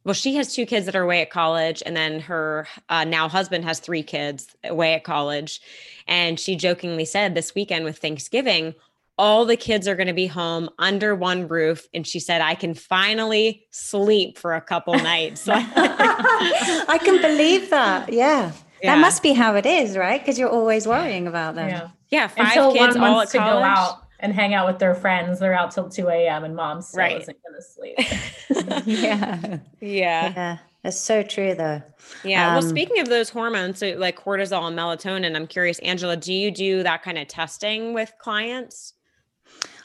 Well, she has two kids that are away at college, and then her uh, now husband has three kids away at college. And she jokingly said this weekend with Thanksgiving, all the kids are going to be home under one roof. And she said, I can finally sleep for a couple nights. <laughs> I can believe that. Yeah. Yeah. That must be how it is, right? Because you're always worrying about them. yeah. yeah, five Until kids all wants at to college. Go out and hang out with their friends. They're out till 2 a.m. and mom still Right. isn't going to sleep. <laughs> <laughs> yeah. Yeah. Yeah. That's so true, though. Yeah. well, Um, speaking of those hormones, so like cortisol and melatonin, I'm curious, Angela, do you do that kind of testing with clients?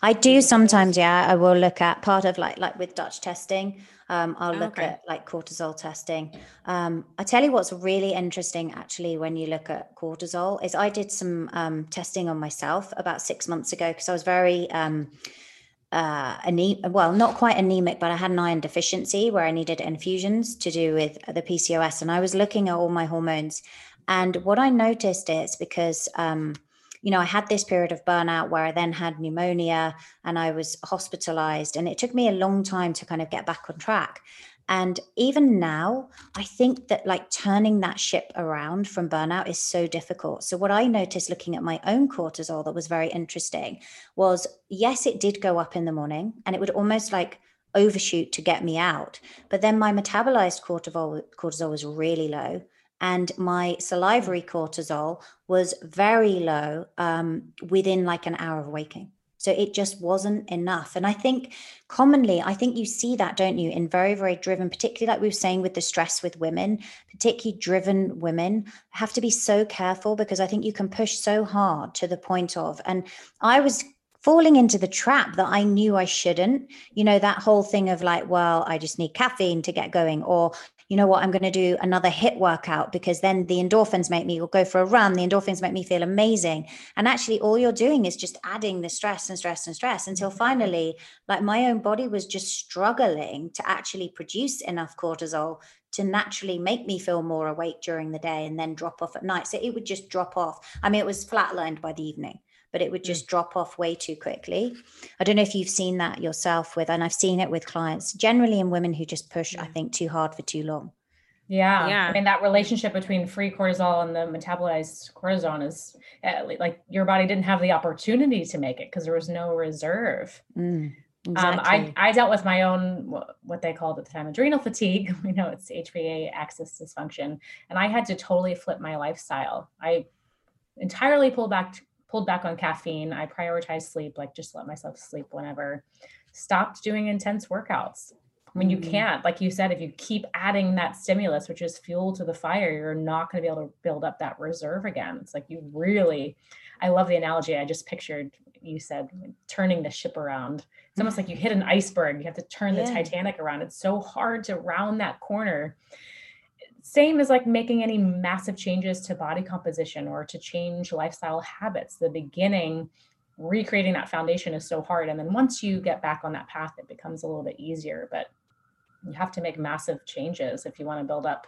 I do sometimes, yeah. I will look at part of like like with Dutch testing. Um, I'll look Okay. at like cortisol testing. Um, I tell you what's really interesting actually when you look at cortisol is I did some um, testing on myself about six months ago because I was very um, uh, ane- well, not quite anemic, but I had an iron deficiency where I needed infusions to do with the PCOS, and I was looking at all my hormones. And what I noticed is because um, you know, I had this period of burnout where I then had pneumonia and I was hospitalized. And it took me a long time to kind of get back on track. And even now, I think that like turning that ship around from burnout is so difficult. So, what I noticed looking at my own cortisol that was very interesting was yes, it did go up in the morning and it would almost like overshoot to get me out. But then my metabolized cortisol, cortisol was really low and my salivary cortisol was very low um, within like an hour of waking. So it just wasn't enough. And I think commonly, I think you see that, don't you, in very, very driven, particularly like we were saying with the stress with women, particularly driven women have to be so careful because I think you can push so hard to the point of, and I was falling into the trap that I knew I shouldn't. You know, that whole thing of like, well, I just need caffeine to get going, or you know what, I'm going to do another HIIT workout because then the endorphins make me go for a run. The endorphins make me feel amazing. And actually, all you're doing is just adding the stress and stress and stress until finally, like my own body was just struggling to actually produce enough cortisol to naturally make me feel more awake during the day and then drop off at night. So it would just drop off. I mean, it was flatlined by the evening but it would just drop off way too quickly. I don't know if you've seen that yourself with, and I've seen it with clients, generally in women who just push, I think, too hard for too long. Yeah. yeah. I mean, that relationship between free cortisol and the metabolized cortisol is uh, like your body didn't have the opportunity to make it because there was no reserve. Mm, exactly. um, I, I dealt with my own, what they called at the time, adrenal fatigue. <laughs> We know it's HPA axis dysfunction. And I had to totally flip my lifestyle. I entirely pulled back pulled back on caffeine. I prioritized sleep, like just let myself sleep whenever. Stopped doing intense workouts. When you mm. can't, like you said, if you keep adding that stimulus, which is fuel to the fire, you're not going to be able to build up that reserve again. It's like you really, I love the analogy. I just pictured you said turning the ship around. It's almost like you hit an iceberg. You have to turn yeah. the Titanic around. It's so hard to round that corner same as like making any massive changes to body composition or to change lifestyle habits. The beginning recreating that foundation is so hard and then once you get back on that path it becomes a little bit easier but you have to make massive changes if you want to build up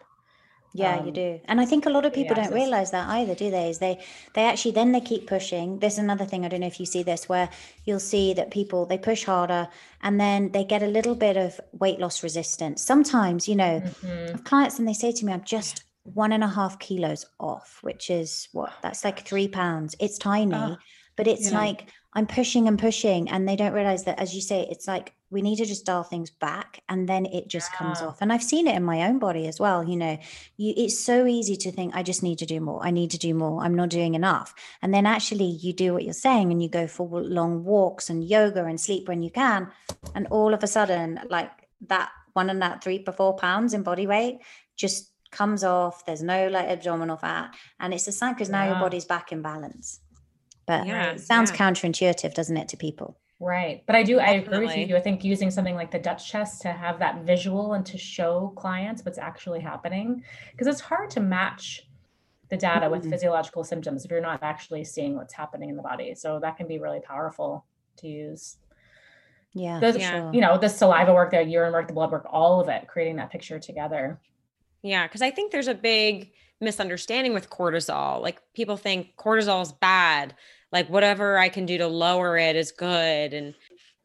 yeah, um, you do. And I think a lot of people don't realize that either, do they? Is they they actually then they keep pushing. There's another thing, I don't know if you see this, where you'll see that people they push harder and then they get a little bit of weight loss resistance. Sometimes, you know, mm-hmm. clients and they say to me, I'm just one and a half kilos off, which is what that's like three pounds. It's tiny, oh, but it's yeah. like I'm pushing and pushing, and they don't realize that, as you say, it's like we need to just dial things back and then it just yeah. comes off. And I've seen it in my own body as well. You know, you, it's so easy to think, I just need to do more. I need to do more. I'm not doing enough. And then actually you do what you're saying and you go for long walks and yoga and sleep when you can. And all of a sudden, like that one and that three to four pounds in body weight just comes off. There's no like abdominal fat. And it's the same because now yeah. your body's back in balance. But yeah, it sounds counterintuitive, doesn't it, to people? Right. But I do, Definitely. I agree with you. I think using something like the Dutch test to have that visual and to show clients what's actually happening, because it's hard to match the data mm-hmm. with physiological symptoms if you're not actually seeing what's happening in the body. So that can be really powerful to use. Yeah. The, sure. You know, the saliva work, the urine work, the blood work, all of it, creating that picture together. Yeah. Cause I think there's a big misunderstanding with cortisol. Like people think cortisol is bad like whatever I can do to lower it is good. And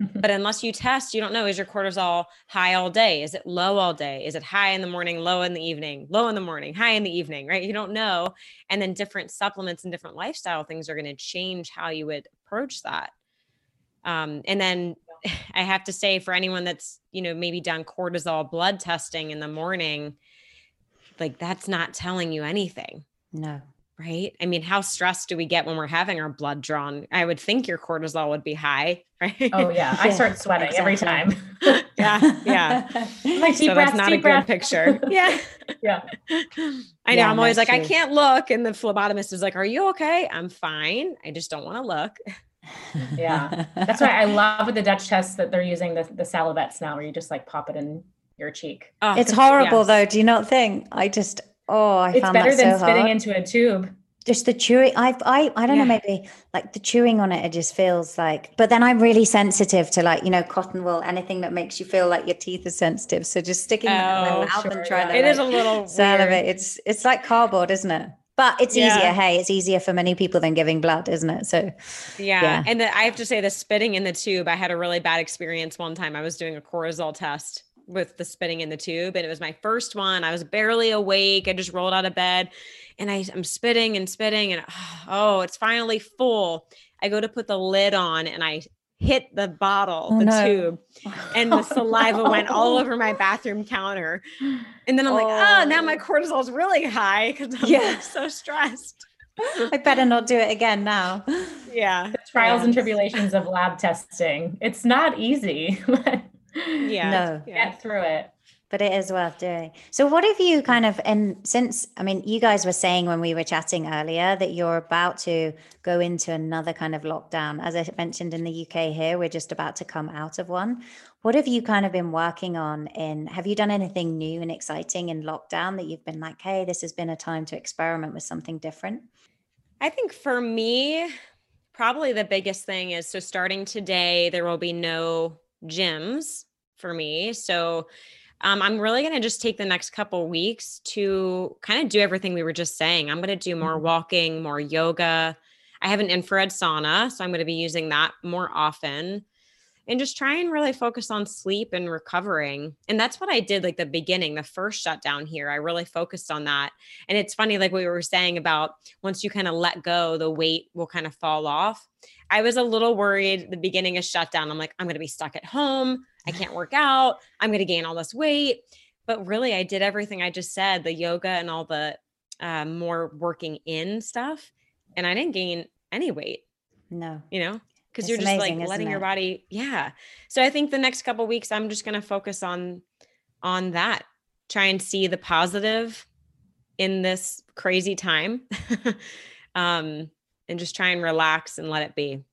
mm-hmm. but unless you test, you don't know is your cortisol high all day? Is it low all day? Is it high in the morning, low in the evening, low in the morning, high in the evening, right? You don't know. And then different supplements and different lifestyle things are going to change how you would approach that. Um, and then <sighs> I have to say, for anyone that's, you know, maybe done cortisol blood testing in the morning, like that's not telling you anything. No right? I mean, how stressed do we get when we're having our blood drawn? I would think your cortisol would be high, <laughs> right? Oh yeah, I start sweating exactly. every time. <laughs> yeah, yeah. <laughs> Like so breath, that's not a breath. good picture. yeah, yeah. I know. Yeah, I'm always like, true. I can't look, and the phlebotomist is like, "Are you okay?" I'm fine. I just don't want to look. yeah, that's why I love with the Dutch test that they're using the the salivettes now, where you just like pop it in your cheek. Oh, it's horrible yes. though. Do you not think? I just Oh, I it's better than so spitting hard. into a tube. Just the chewing, I, I, I don't yeah. know, maybe like the chewing on it, it just feels like. But then I'm really sensitive to like you know cotton wool, anything that makes you feel like your teeth are sensitive. So just sticking oh, that in my oh, mouth sure, and trying yeah. to. It like, is a little <laughs> salivate. It's it's like cardboard, isn't it? but it's Yeah. easier. Hey, it's easier for many people than giving blood, isn't it? So Yeah. Yeah. And the, I have to say, the spitting in the tube, I had a really bad experience one time. I was doing a cortisol test with the spitting in the tube, and it was my first one. I was barely awake. I just rolled out of bed and I, I'm spitting and spitting, and <sighs> oh, it's finally full. I go to put the lid on and I hit the bottle, Oh, the no. tube, and the <laughs> saliva went all over my bathroom counter. And then I'm like, ah, oh, now my Oh. cortisol is really high because I'm Yeah. like so stressed. I better not do it again now. Yeah. The trials Yeah. and tribulations of lab testing. It's not easy. <laughs> Yeah. No. Yeah. Get through it. but it is worth doing. So, what have you kind of, and since, I mean, you guys were saying when we were chatting earlier that you're about to go into another kind of lockdown. As I mentioned in the UK here, we're just about to come out of one. What have you kind of been working on in, have you done anything new and exciting in lockdown that you've been like, hey, this has been a time to experiment with something different? I think for me, probably the biggest thing is so starting today, there will be no gyms for me. So um, I'm really going to just take the next couple weeks to kind of do everything we were just saying. I'm going to do more Mhm. walking, more yoga. I have an infrared sauna, so I'm going to be using that more often and just try and really focus on sleep and recovering. And that's what I did like the beginning, the first shutdown here. I really focused on that. And it's funny, like we were saying about once you kind of let go, the weight will kind of fall off. I was a little worried the beginning of shutdown. I'm like, I'm going to be stuck at home. I can't work out. I'm going to gain all this weight. But really, I did everything I just said the yoga and all the uh, more working in stuff. And I didn't gain any weight, No. you know? Because you're just amazing, like letting your body, yeah. So I think the next couple weeks, I'm just going to focus on on that. Try and see the positive in this crazy time, <laughs> um, and just try and relax and let it be.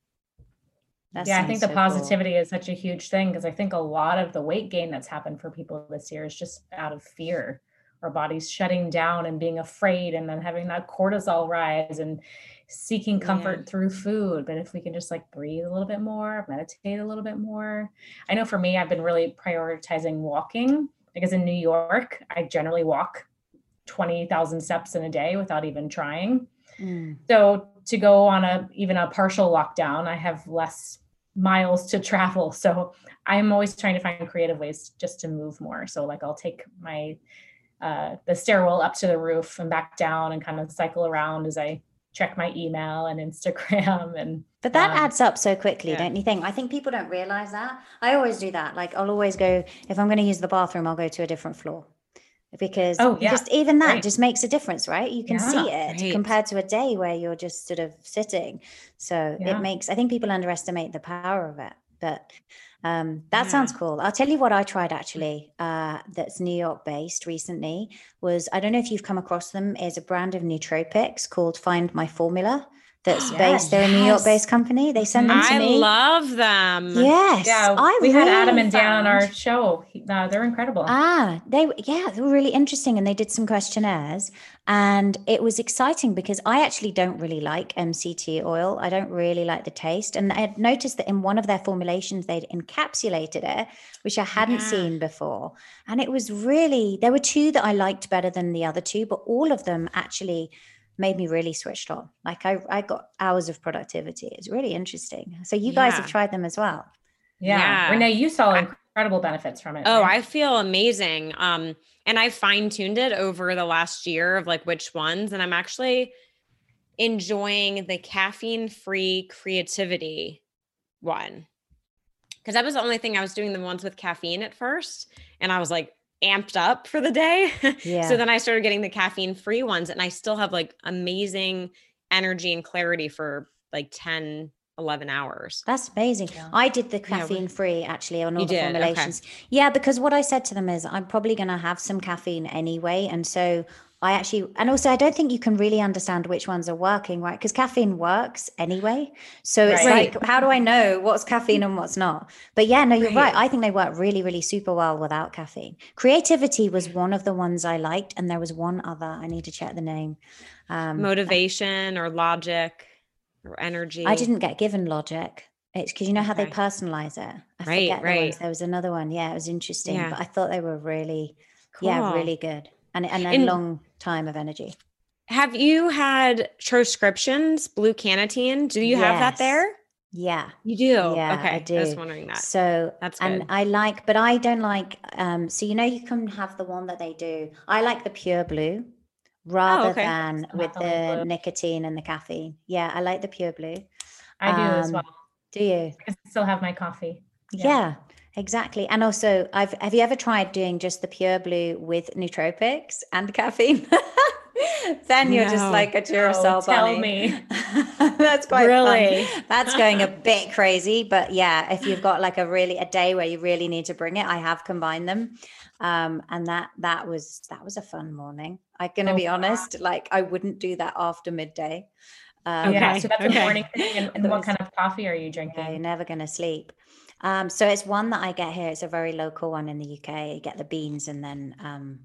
That yeah, I think sounds the so cool. positivity is such a huge thing because I think a lot of the weight gain that's happened for people this year is just out of fear. Our bodies shutting down and being afraid, and then having that cortisol rise and seeking comfort through food. But if we can just like breathe a little bit more, meditate a little bit more. I know for me, I've been really prioritizing walking because in New York, I generally walk 20,000 steps in a day without even trying. Mm. So to go on a even a partial lockdown, I have less miles to travel. So I'm always trying to find creative ways just to move more. So like I'll take my uh, the stairwell up to the roof and back down and kind of cycle around as I check my email and Instagram and But that Um, adds up so quickly, yeah. don't you think? I think people don't realize that. I always do that. Like I'll always go if I'm going to use the bathroom, I'll go to a different floor. Because Oh, yeah. just even that Right. just makes a difference, right? You can see it right. compared to a day where you're just sort of sitting. So Yeah. it makes I think people underestimate the power of it. But um, that Yeah. sounds cool. I'll tell you what I tried actually. Uh, that's New York based recently. Was I don't know if you've come across them. Is a brand of nootropics called Find My Formula. That's Yes. based. They're a New York based company. They send them to I me. love them. Yes, yeah, I we had Adam and Dan on our show. He- uh, they're incredible. Ah, they yeah, they were really interesting, and they did some questionnaires, and it was exciting because I actually don't really like MCT oil. I don't really like the taste, and I had noticed that in one of their formulations they'd encapsulated it, which I hadn't Yeah. seen before, and it was really there were two that I liked better than the other two, but all of them actually made me really switched on. Like I I got hours of productivity. It's really interesting. So you guys have tried them as well. yeah. yeah. Renee, you saw I- incredible benefits from it. Oh, right? I feel amazing. Um, and I fine tuned it over the last year of like which ones, and I'm actually enjoying the caffeine free creativity one because that was the only thing I was doing the ones with caffeine at first, and I was like amped up for the day. <laughs> Yeah. so then I started getting the caffeine free ones, and I still have like amazing energy and clarity for like 10, 11 hours. That's amazing. Yeah. I did the we- caffeine free actually on all You the did? Okay. formulations. Yeah, because what I said to them is I'm probably going to have some caffeine anyway. And so I actually, and also I don't think you can really understand which ones are working, right? Because caffeine works anyway. So it's Right. like, how do I know what's caffeine and what's not? But yeah, no, you're right. Right. I think they work really, really super well without caffeine. Creativity was one of the ones I liked. And there was one other, I need to check the name. Um, Motivation or logic or energy. I didn't get given logic. It's because you know how they personalize it. I Right, forget the ones. right. There was another one. Yeah, it was interesting, Yeah. but I thought they were really, yeah, really good, and and And- long time of energy. Have you had transcriptions, blue carnitine? Do you have that there? Yeah. You do. Yeah, I okay. I was wondering that. So That's good. and. I like, but I don't like. Um, so you know, you can have the one that they do. I like the pure blue rather Oh, okay. than with the blue. nicotine and the caffeine. Yeah, I like the pure blue. I do as Um, well. Do you? I still have my coffee. Yeah. Exactly. And also, I've have you ever tried doing just the pure blue with nootropics and caffeine? <laughs> then you're just like a Duracell No, tell bunny. me. <laughs> That's quite Really? fun. That's <laughs> going a bit crazy, but yeah, if you've got like a really a day where you really need to bring it, I have combined them, um, and that that was that was a fun morning. I'm gonna Oh, be honest, like I wouldn't do that after midday. Um, Yeah, Okay, so that's okay. a morning thing. And, and what kind of coffee are you Yeah, you're drinking? never going to sleep. Um, so it's one that I get here. It's a very local one in the UK. I get the beans and then um,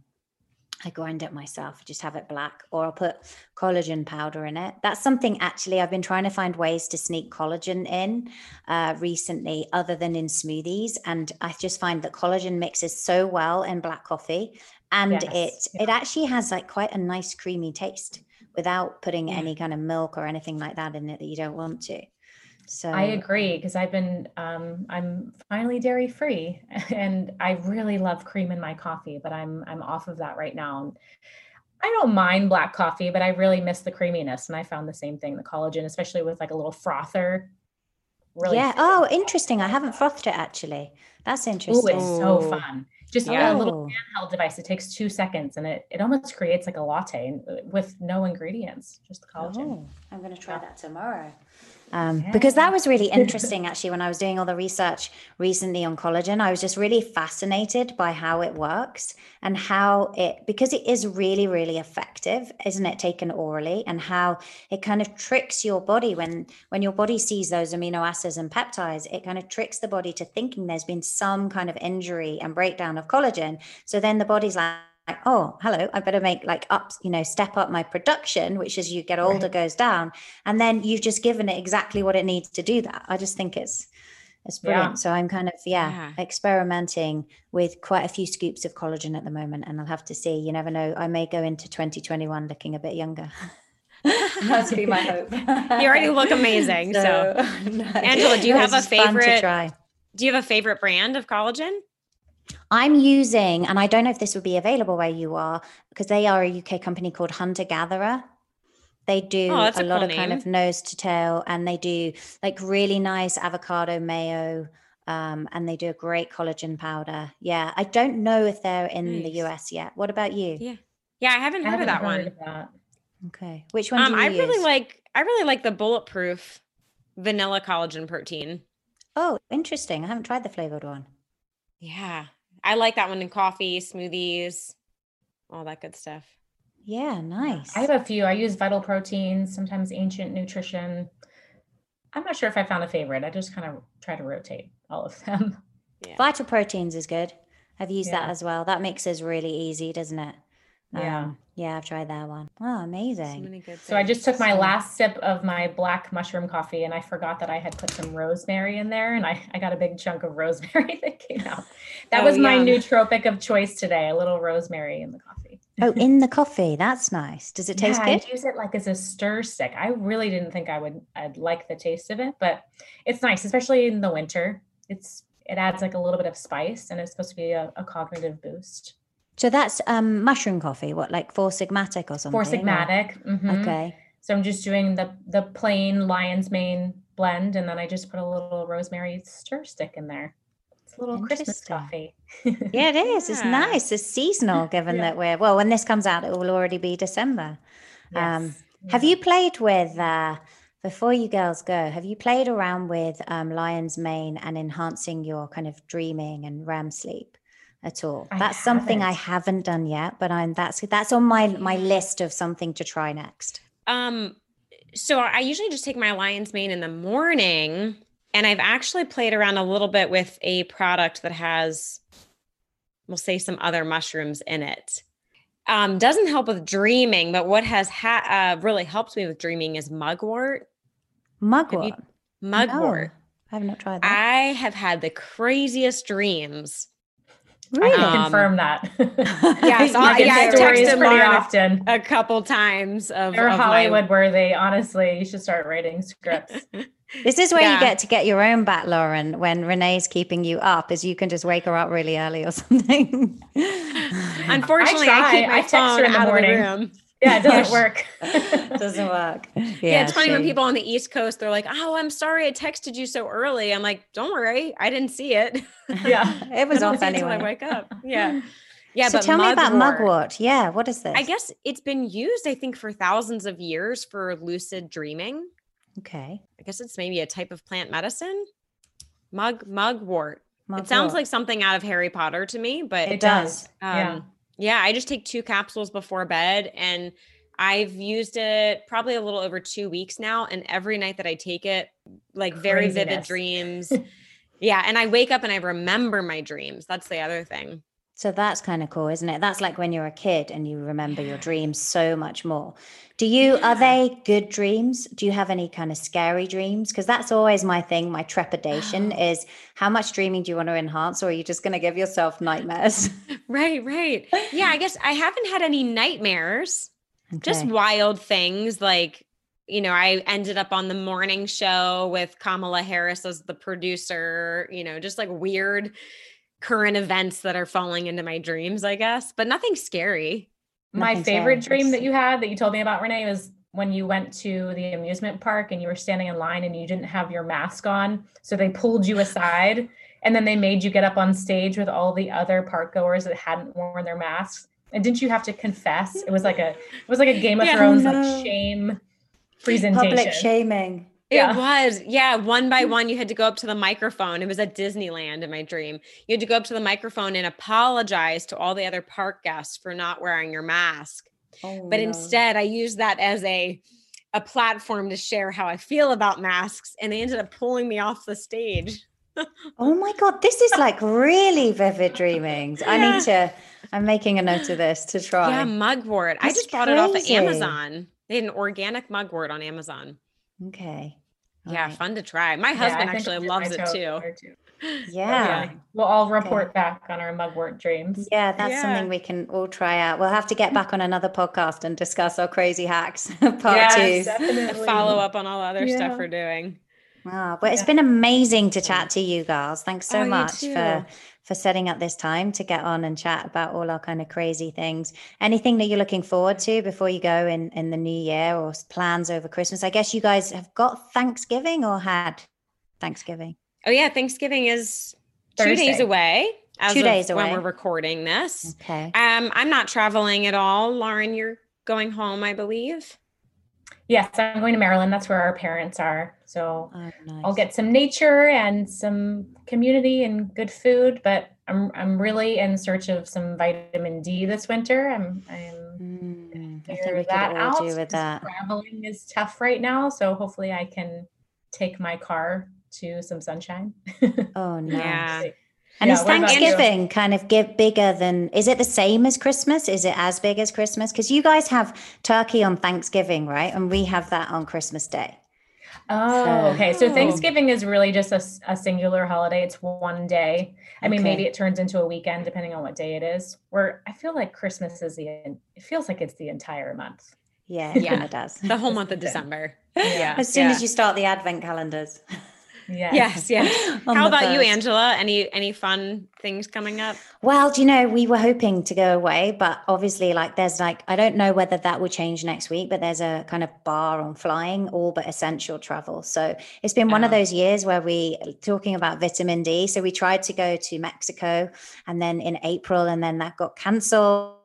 I grind it myself. I just have it black, or I'll put collagen powder in it. That's something actually I've been trying to find ways to sneak collagen in uh, recently, other than in smoothies. And I just find that collagen mixes so well in black coffee, and Yes, it it actually has like quite a nice creamy taste without putting Yeah. any kind of milk or anything like that in it that you don't want to. So I agree because I've been um, I'm finally dairy free <laughs> and I really love cream in my coffee, but I'm I'm off of that right now. I don't mind black coffee, but I really miss the creaminess. And I found the same thing, the collagen, especially with like a little frother. Really yeah. Oh, interesting. I haven't frothed it actually. That's interesting. it's so fun. Just Yeah. a little Oh, handheld device. It takes two seconds and it, it almost creates like a latte uh, with no ingredients, just the collagen. oh, I'm going to try Yeah. that tomorrow. Um, Because that was really interesting actually when I was doing all the research recently on collagen. I was just really fascinated by how it works and how it, because it is really, really effective, isn't it, taken orally, and how it kind of tricks your body when when your body sees those amino acids and peptides, it kind of tricks the body to thinking there's been some kind of injury and breakdown of collagen. So then the body's like, like, oh, hello, I better make like up, you know, step up my production, which as you get older Right. goes down. And then you've just given it exactly what it needs to do that. I just think it's it's Yeah. brilliant. So I'm kind of, yeah, Yeah. experimenting with quite a few scoops of collagen at the moment. And I'll have to see. You never know. I may go into 2021 looking a bit younger. <laughs> That's be my hope. <laughs> You already look amazing, so. <laughs> Angela, do you have a favorite-? Do you have a favorite brand of collagen? I'm using, and I don't know if this would be available where you are, because they are a UK company called Hunter Gatherer. They do Oh, that's a a lot cool of kind of nose to tail, and they do like really nice avocado mayo. Um, and they do a great collagen powder. Yeah, I don't know if they're in the US yet. What about you? Yeah. Yeah, I haven't I heard of haven't that heard one. of that. Okay, which one Um, do you I really like I really like the bulletproof vanilla collagen protein. Oh, interesting. I haven't tried the flavored one. Yeah. I like that one in coffee, smoothies, all that good stuff. Yeah, nice. I have a few. I use Vital Proteins, sometimes Ancient Nutrition. I'm not sure if I found a favorite. I just kind of try to rotate all of them. Yeah. Vital Proteins is good. I've used that as well. That mix is really easy, doesn't it? Yeah. Um, yeah, I've tried that one. Oh, So amazing. many good So I just took my So- last sip of my black mushroom coffee and I forgot that I had put some rosemary in there and I, I got a big chunk of <laughs> rosemary that came out. That Oh, was my yum. nootropic of choice today, a little rosemary in the coffee. Oh, <laughs> in the coffee. That's nice. Does it taste yeah, good? I use it like as a stir stick. I really didn't think I would I'd like the taste of it, but it's nice, especially in the winter. It's it adds like a little bit of spice and it's supposed to be a, a cognitive boost. So that's um mushroom coffee. What, like four sigmatic or something? Four sigmatic. mhm. Okay. So I'm just doing the the plain lion's mane blend, and then I just put a little rosemary stir stick in there. It's a little Christmas coffee. Yeah, it is. It's <laughs> nice. It's seasonal, given Yeah. that we're well. When this comes out, it will already be December. Um, Yes. Have you played with uh before you girls go? Have you played around with um, lion's mane and enhancing your kind of dreaming and REM sleep at all? I that's something I haven't. haven't done yet, but I'm that's that's on my my list of something to try next. Um, so I usually just take my lion's mane in the morning, and I've actually played around a little bit with a product that has, we'll say, some other mushrooms in it. Um, doesn't help with dreaming, but what has ha- uh, really helped me with dreaming is mugwort. Mugwort. Mugwort. No, I have not tried that. I have had the craziest dreams Really? I can Um, confirm that. <laughs> Yes, <laughs> I I- get yeah, I stories texted pretty Lauren often. a couple times of, They're of my- Hollywood worthy. Honestly, you should start writing scripts. <laughs> This is where Yeah. you get to get your own back, Lauren, when Renee's keeping you up, is you can just wake her up really early or something. Unfortunately, I, try. keep my I text her phone in the out morning. of the room. Yeah, it doesn't <laughs> work. <laughs> Doesn't work. <laughs> Yeah, Yeah, it's funny when shame. people on the East Coast they're like, "Oh, I'm sorry, I texted you so early." I'm like, "Don't worry, I didn't see it." Yeah. it was off till I anyway. wake up. Yeah, yeah. so but tell me about mugwort, mugwort. Yeah, what is this? I guess it's been used, I think, for thousands of years for lucid dreaming. Okay. I guess it's maybe a type of plant medicine. Mug mugwort. It sounds like something out of Harry Potter to me, but It does. Um, Yeah. Yeah. I just take two capsules before bed and I've used it probably a little over two weeks now. And every night that I take it, like very vivid dreams. <laughs> yeah. And I wake up and I remember my dreams. That's the other thing. So that's kind of cool, isn't it? That's like when you're a kid and you remember your dreams so much more. Do you, are they good dreams? Do you have any kind of scary dreams? Because that's always my thing. My trepidation <gasps> is how much dreaming do you want to enhance, or are you just going to give yourself nightmares? <laughs> Right. Right. Yeah. I guess I haven't had any nightmares. just wild things like you know i ended up on the morning show with kamala harris as the producer you know just like weird current events that are falling into my dreams i guess but nothing scary My Nothing favorite scary. dream that you had that you told me about, Renee, was when you went to the amusement park and you were standing in line and you didn't have your mask on. So they pulled you aside <sighs> and then they made you get up on stage with all the other park goers that hadn't worn their masks. And didn't you have to confess? It was like a it was like a Game of Yeah. Thrones No. like shame presentation. Public shaming. Yeah. it was yeah one by mm. one you had to go up to the microphone it was at disneyland in my dream you had to go up to the microphone and apologize to all the other park guests for not wearing your mask Oh, but no. instead i used that as a a platform to share how i feel about masks and they ended up pulling me off the stage Oh my God, this is like really vivid dreamings. I need to, I'm making a note of this to try. Yeah, mugwort. I That's just bought it off of. Amazon. They had an organic mugwort on Amazon. Okay. All Yeah, right. fun to try. My husband think actually loves it too. too. <laughs> Yeah. Okay. We'll all report back on our mugwort dreams. Yeah, that's Yeah. something we can all try out. We'll have to get back on another podcast and discuss our crazy hacks, <laughs> part Yes, two. definitely. Follow up on all the other Yeah. stuff we're doing. Wow, but it's Yeah. been amazing to chat to you guys. Thanks so Oh, much for for setting up this time to get on and chat about all our kind of crazy things. Anything that you're looking forward to before you go in in the new year or plans over Christmas? I guess you guys have got Thanksgiving or had Thanksgiving. Oh yeah, Thanksgiving is two days away. As Two of away when we're recording this. Okay. Um, I'm not traveling at all. Lauren, you're going home, I believe. Yes, I'm going to Maryland. That's where our parents are. So Oh, nice. I'll get some nature and some community and good food, but I'm I'm really in search of some vitamin D this winter. I'm I'm Mm, figure we that out. do with 'cause that. Traveling is tough right now, so hopefully I can take my car to some sunshine. <laughs> Oh, nice. Yeah. And Yeah, is what about you? Thanksgiving kind of give bigger than is it the same as Christmas? Is it as big as Christmas? Because you guys have turkey on Thanksgiving, right? And we have that on Christmas Day. Oh, So- okay. So. Thanksgiving is really just a singular holiday. It's one day. I mean, maybe it turns into a weekend depending on what day it is. Where I feel like Christmas is the it feels like it's the entire month. Yeah, Yeah. it does. The whole month of. December. Yeah. As soon yeah. as you start the advent calendars. Yes. Yes, yes. <laughs> How about you. Angela? Any any fun things coming up? Well, do you know, we were hoping to go away, but obviously, like, there's like, I don't know whether that will change next week, but there's a kind of bar on flying, all but essential travel. So it's been one of Oh. those years where we, talking about vitamin D, so we tried to go to Mexico and then in April, and then that got cancelled.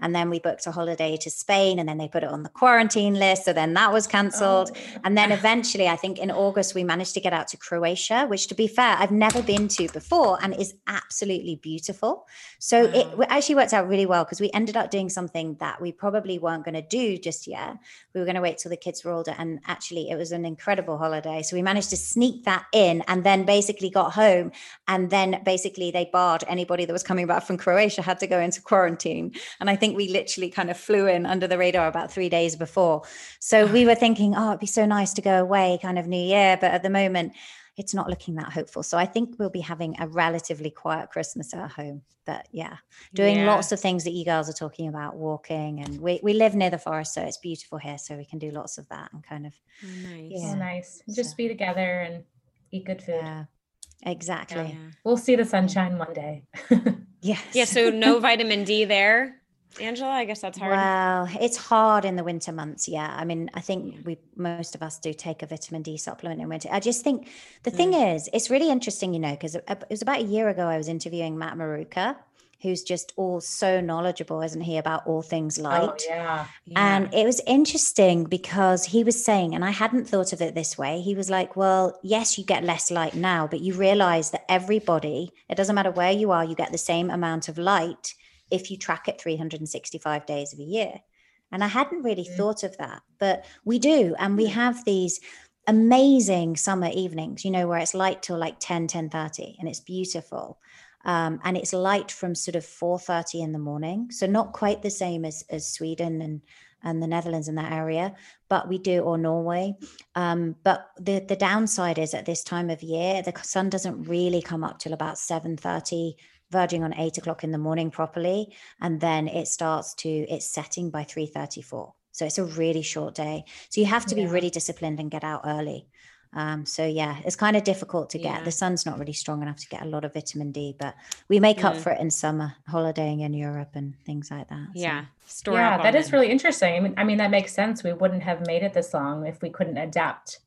And then we booked a holiday to Spain, and then they put it on the quarantine list. So then that was cancelled. Oh. And then eventually, I think in August, we managed to get out to Croatia, which, to be fair, I've never been to before and is absolutely beautiful. So it Wow. w- actually worked out really well because we ended up doing something that we probably weren't going to do just yet. We were going to wait till the kids were older. And actually, it was an incredible holiday. So we managed to sneak that in and then basically got home. And then basically, they barred anybody that was coming back from Croatia had to go into quarantine. And I think we literally kind of flew in under the radar about three days before. So ah. we were thinking, oh, it'd be so nice to go away kind of New Year. But at the moment, it's not looking that hopeful. So I think we'll be having a relatively quiet Christmas at home. But yeah, doing Yeah. lots of things that you girls are talking about, walking, and we we live near the forest, so it's beautiful here, so we can do lots of that and kind of Oh, nice. Yeah. So nice. So- Just be together and eat good food. yeah, exactly. Yeah. We'll see the sunshine one day. <laughs> Yes. Yeah, so <laughs> no vitamin D there, Angela. I guess that's hard. Well, it's hard in the winter months. Yeah. I mean, I think we, most of us do take a vitamin D supplement in winter. I just think the thing mm. is, it's really interesting, you know, because it uh, it was about a year ago I was interviewing Matt Maruka, who's just all so knowledgeable, isn't he, about all things light. Oh, yeah. And it was interesting because he was saying, and I hadn't thought of it this way. He was like, Well, yes, you get less light now, but you realize that everybody, it doesn't matter where you are, you get the same amount of light if you track it 365 days of a year. And I hadn't really Mm. thought of that, but we do. And we have these amazing summer evenings, you know, where it's light till like 10, 10 30, and it's beautiful um, and it's light from sort of 4.30 in the morning. So not quite the same as, as sweden and, and the netherlands in that area but we do or norway. Um, but the, the downside is at this time of year the sun doesn't really come up till about 7.30 verging on 8 o'clock in the morning properly. And then it starts to it's setting by 3.34 so it's a really short day. So you have to be really disciplined and get out early um, so yeah, it's kind of difficult to get. Yeah. The sun's not really strong enough to get a lot of vitamin D, but we make up for it in summer, holidaying in Europe and things like that. so- yeah. Store yeah, up that on it. really interesting. I mean, I mean, that makes sense. We wouldn't have made it this long if we couldn't adapt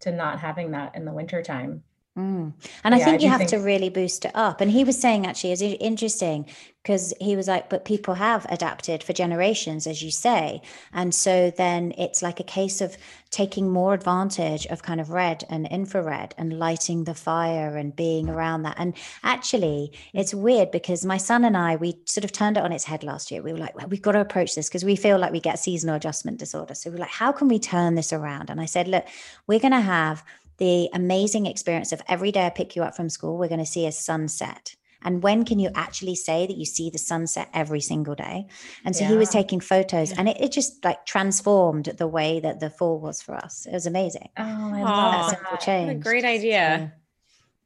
to not having that in the wintertime. Mm. And I Yeah, I think you have think- to really boost it up. And he was saying actually, it's i- interesting because he was like, but people have adapted for generations, as you say. And so then it's like a case of taking more advantage of kind of red and infrared and lighting the fire and being around that. And actually, it's weird because my son and I, we sort of turned it on its head last year. We were like, well, we've got to approach this because we feel like we get seasonal adjustment disorder. So we're like, how can we turn this around? And I said, look, we're going to have the amazing experience of every day I pick you up from school, we're going to see a sunset. And when can you actually say that you see the sunset every single day? And so he was taking photos and it, it just like transformed the way that the fall was for us. It was amazing. Oh, I Aw. love That that. simple What a change. great idea.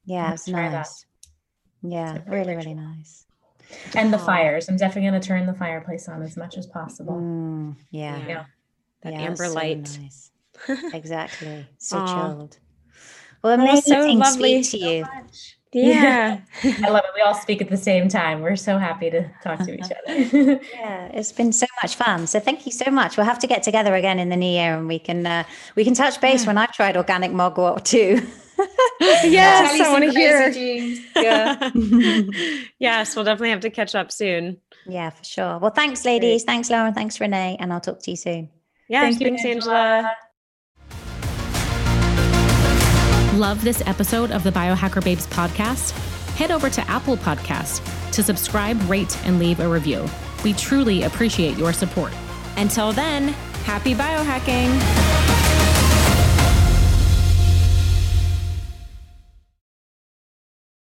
yeah, Let's it's try that. nice. Yeah, It's a really, really nice. And the Aw. fires. I'm definitely going to turn the fireplace on as much as possible. Mm, yeah. Yeah. Yeah. That Yeah, amber it's so light. nice. <laughs> Exactly. So Aw. chilled. Well, Oh, amazing so lovely. speak to you. Yeah. <laughs> <laughs> I love it. We all speak at the same time. We're so happy to talk to each other. <laughs> Yeah, it's been so much fun. So thank you so much. We'll have to get together again in the new year, and we can uh, we can touch base when I've tried organic mugwort too. yes, I want to hear. Yeah. yes, we'll definitely have to catch up soon. yeah, for sure. Well, thanks, ladies. Thanks, Lauren. Thanks, Renee. And I'll talk to you soon. Yeah, Thank you, thanks, Angela. Love this episode of the Biohacker Babes podcast? Head over to Apple Podcast to subscribe, rate, and leave a review. We truly appreciate your support. Until then, happy biohacking.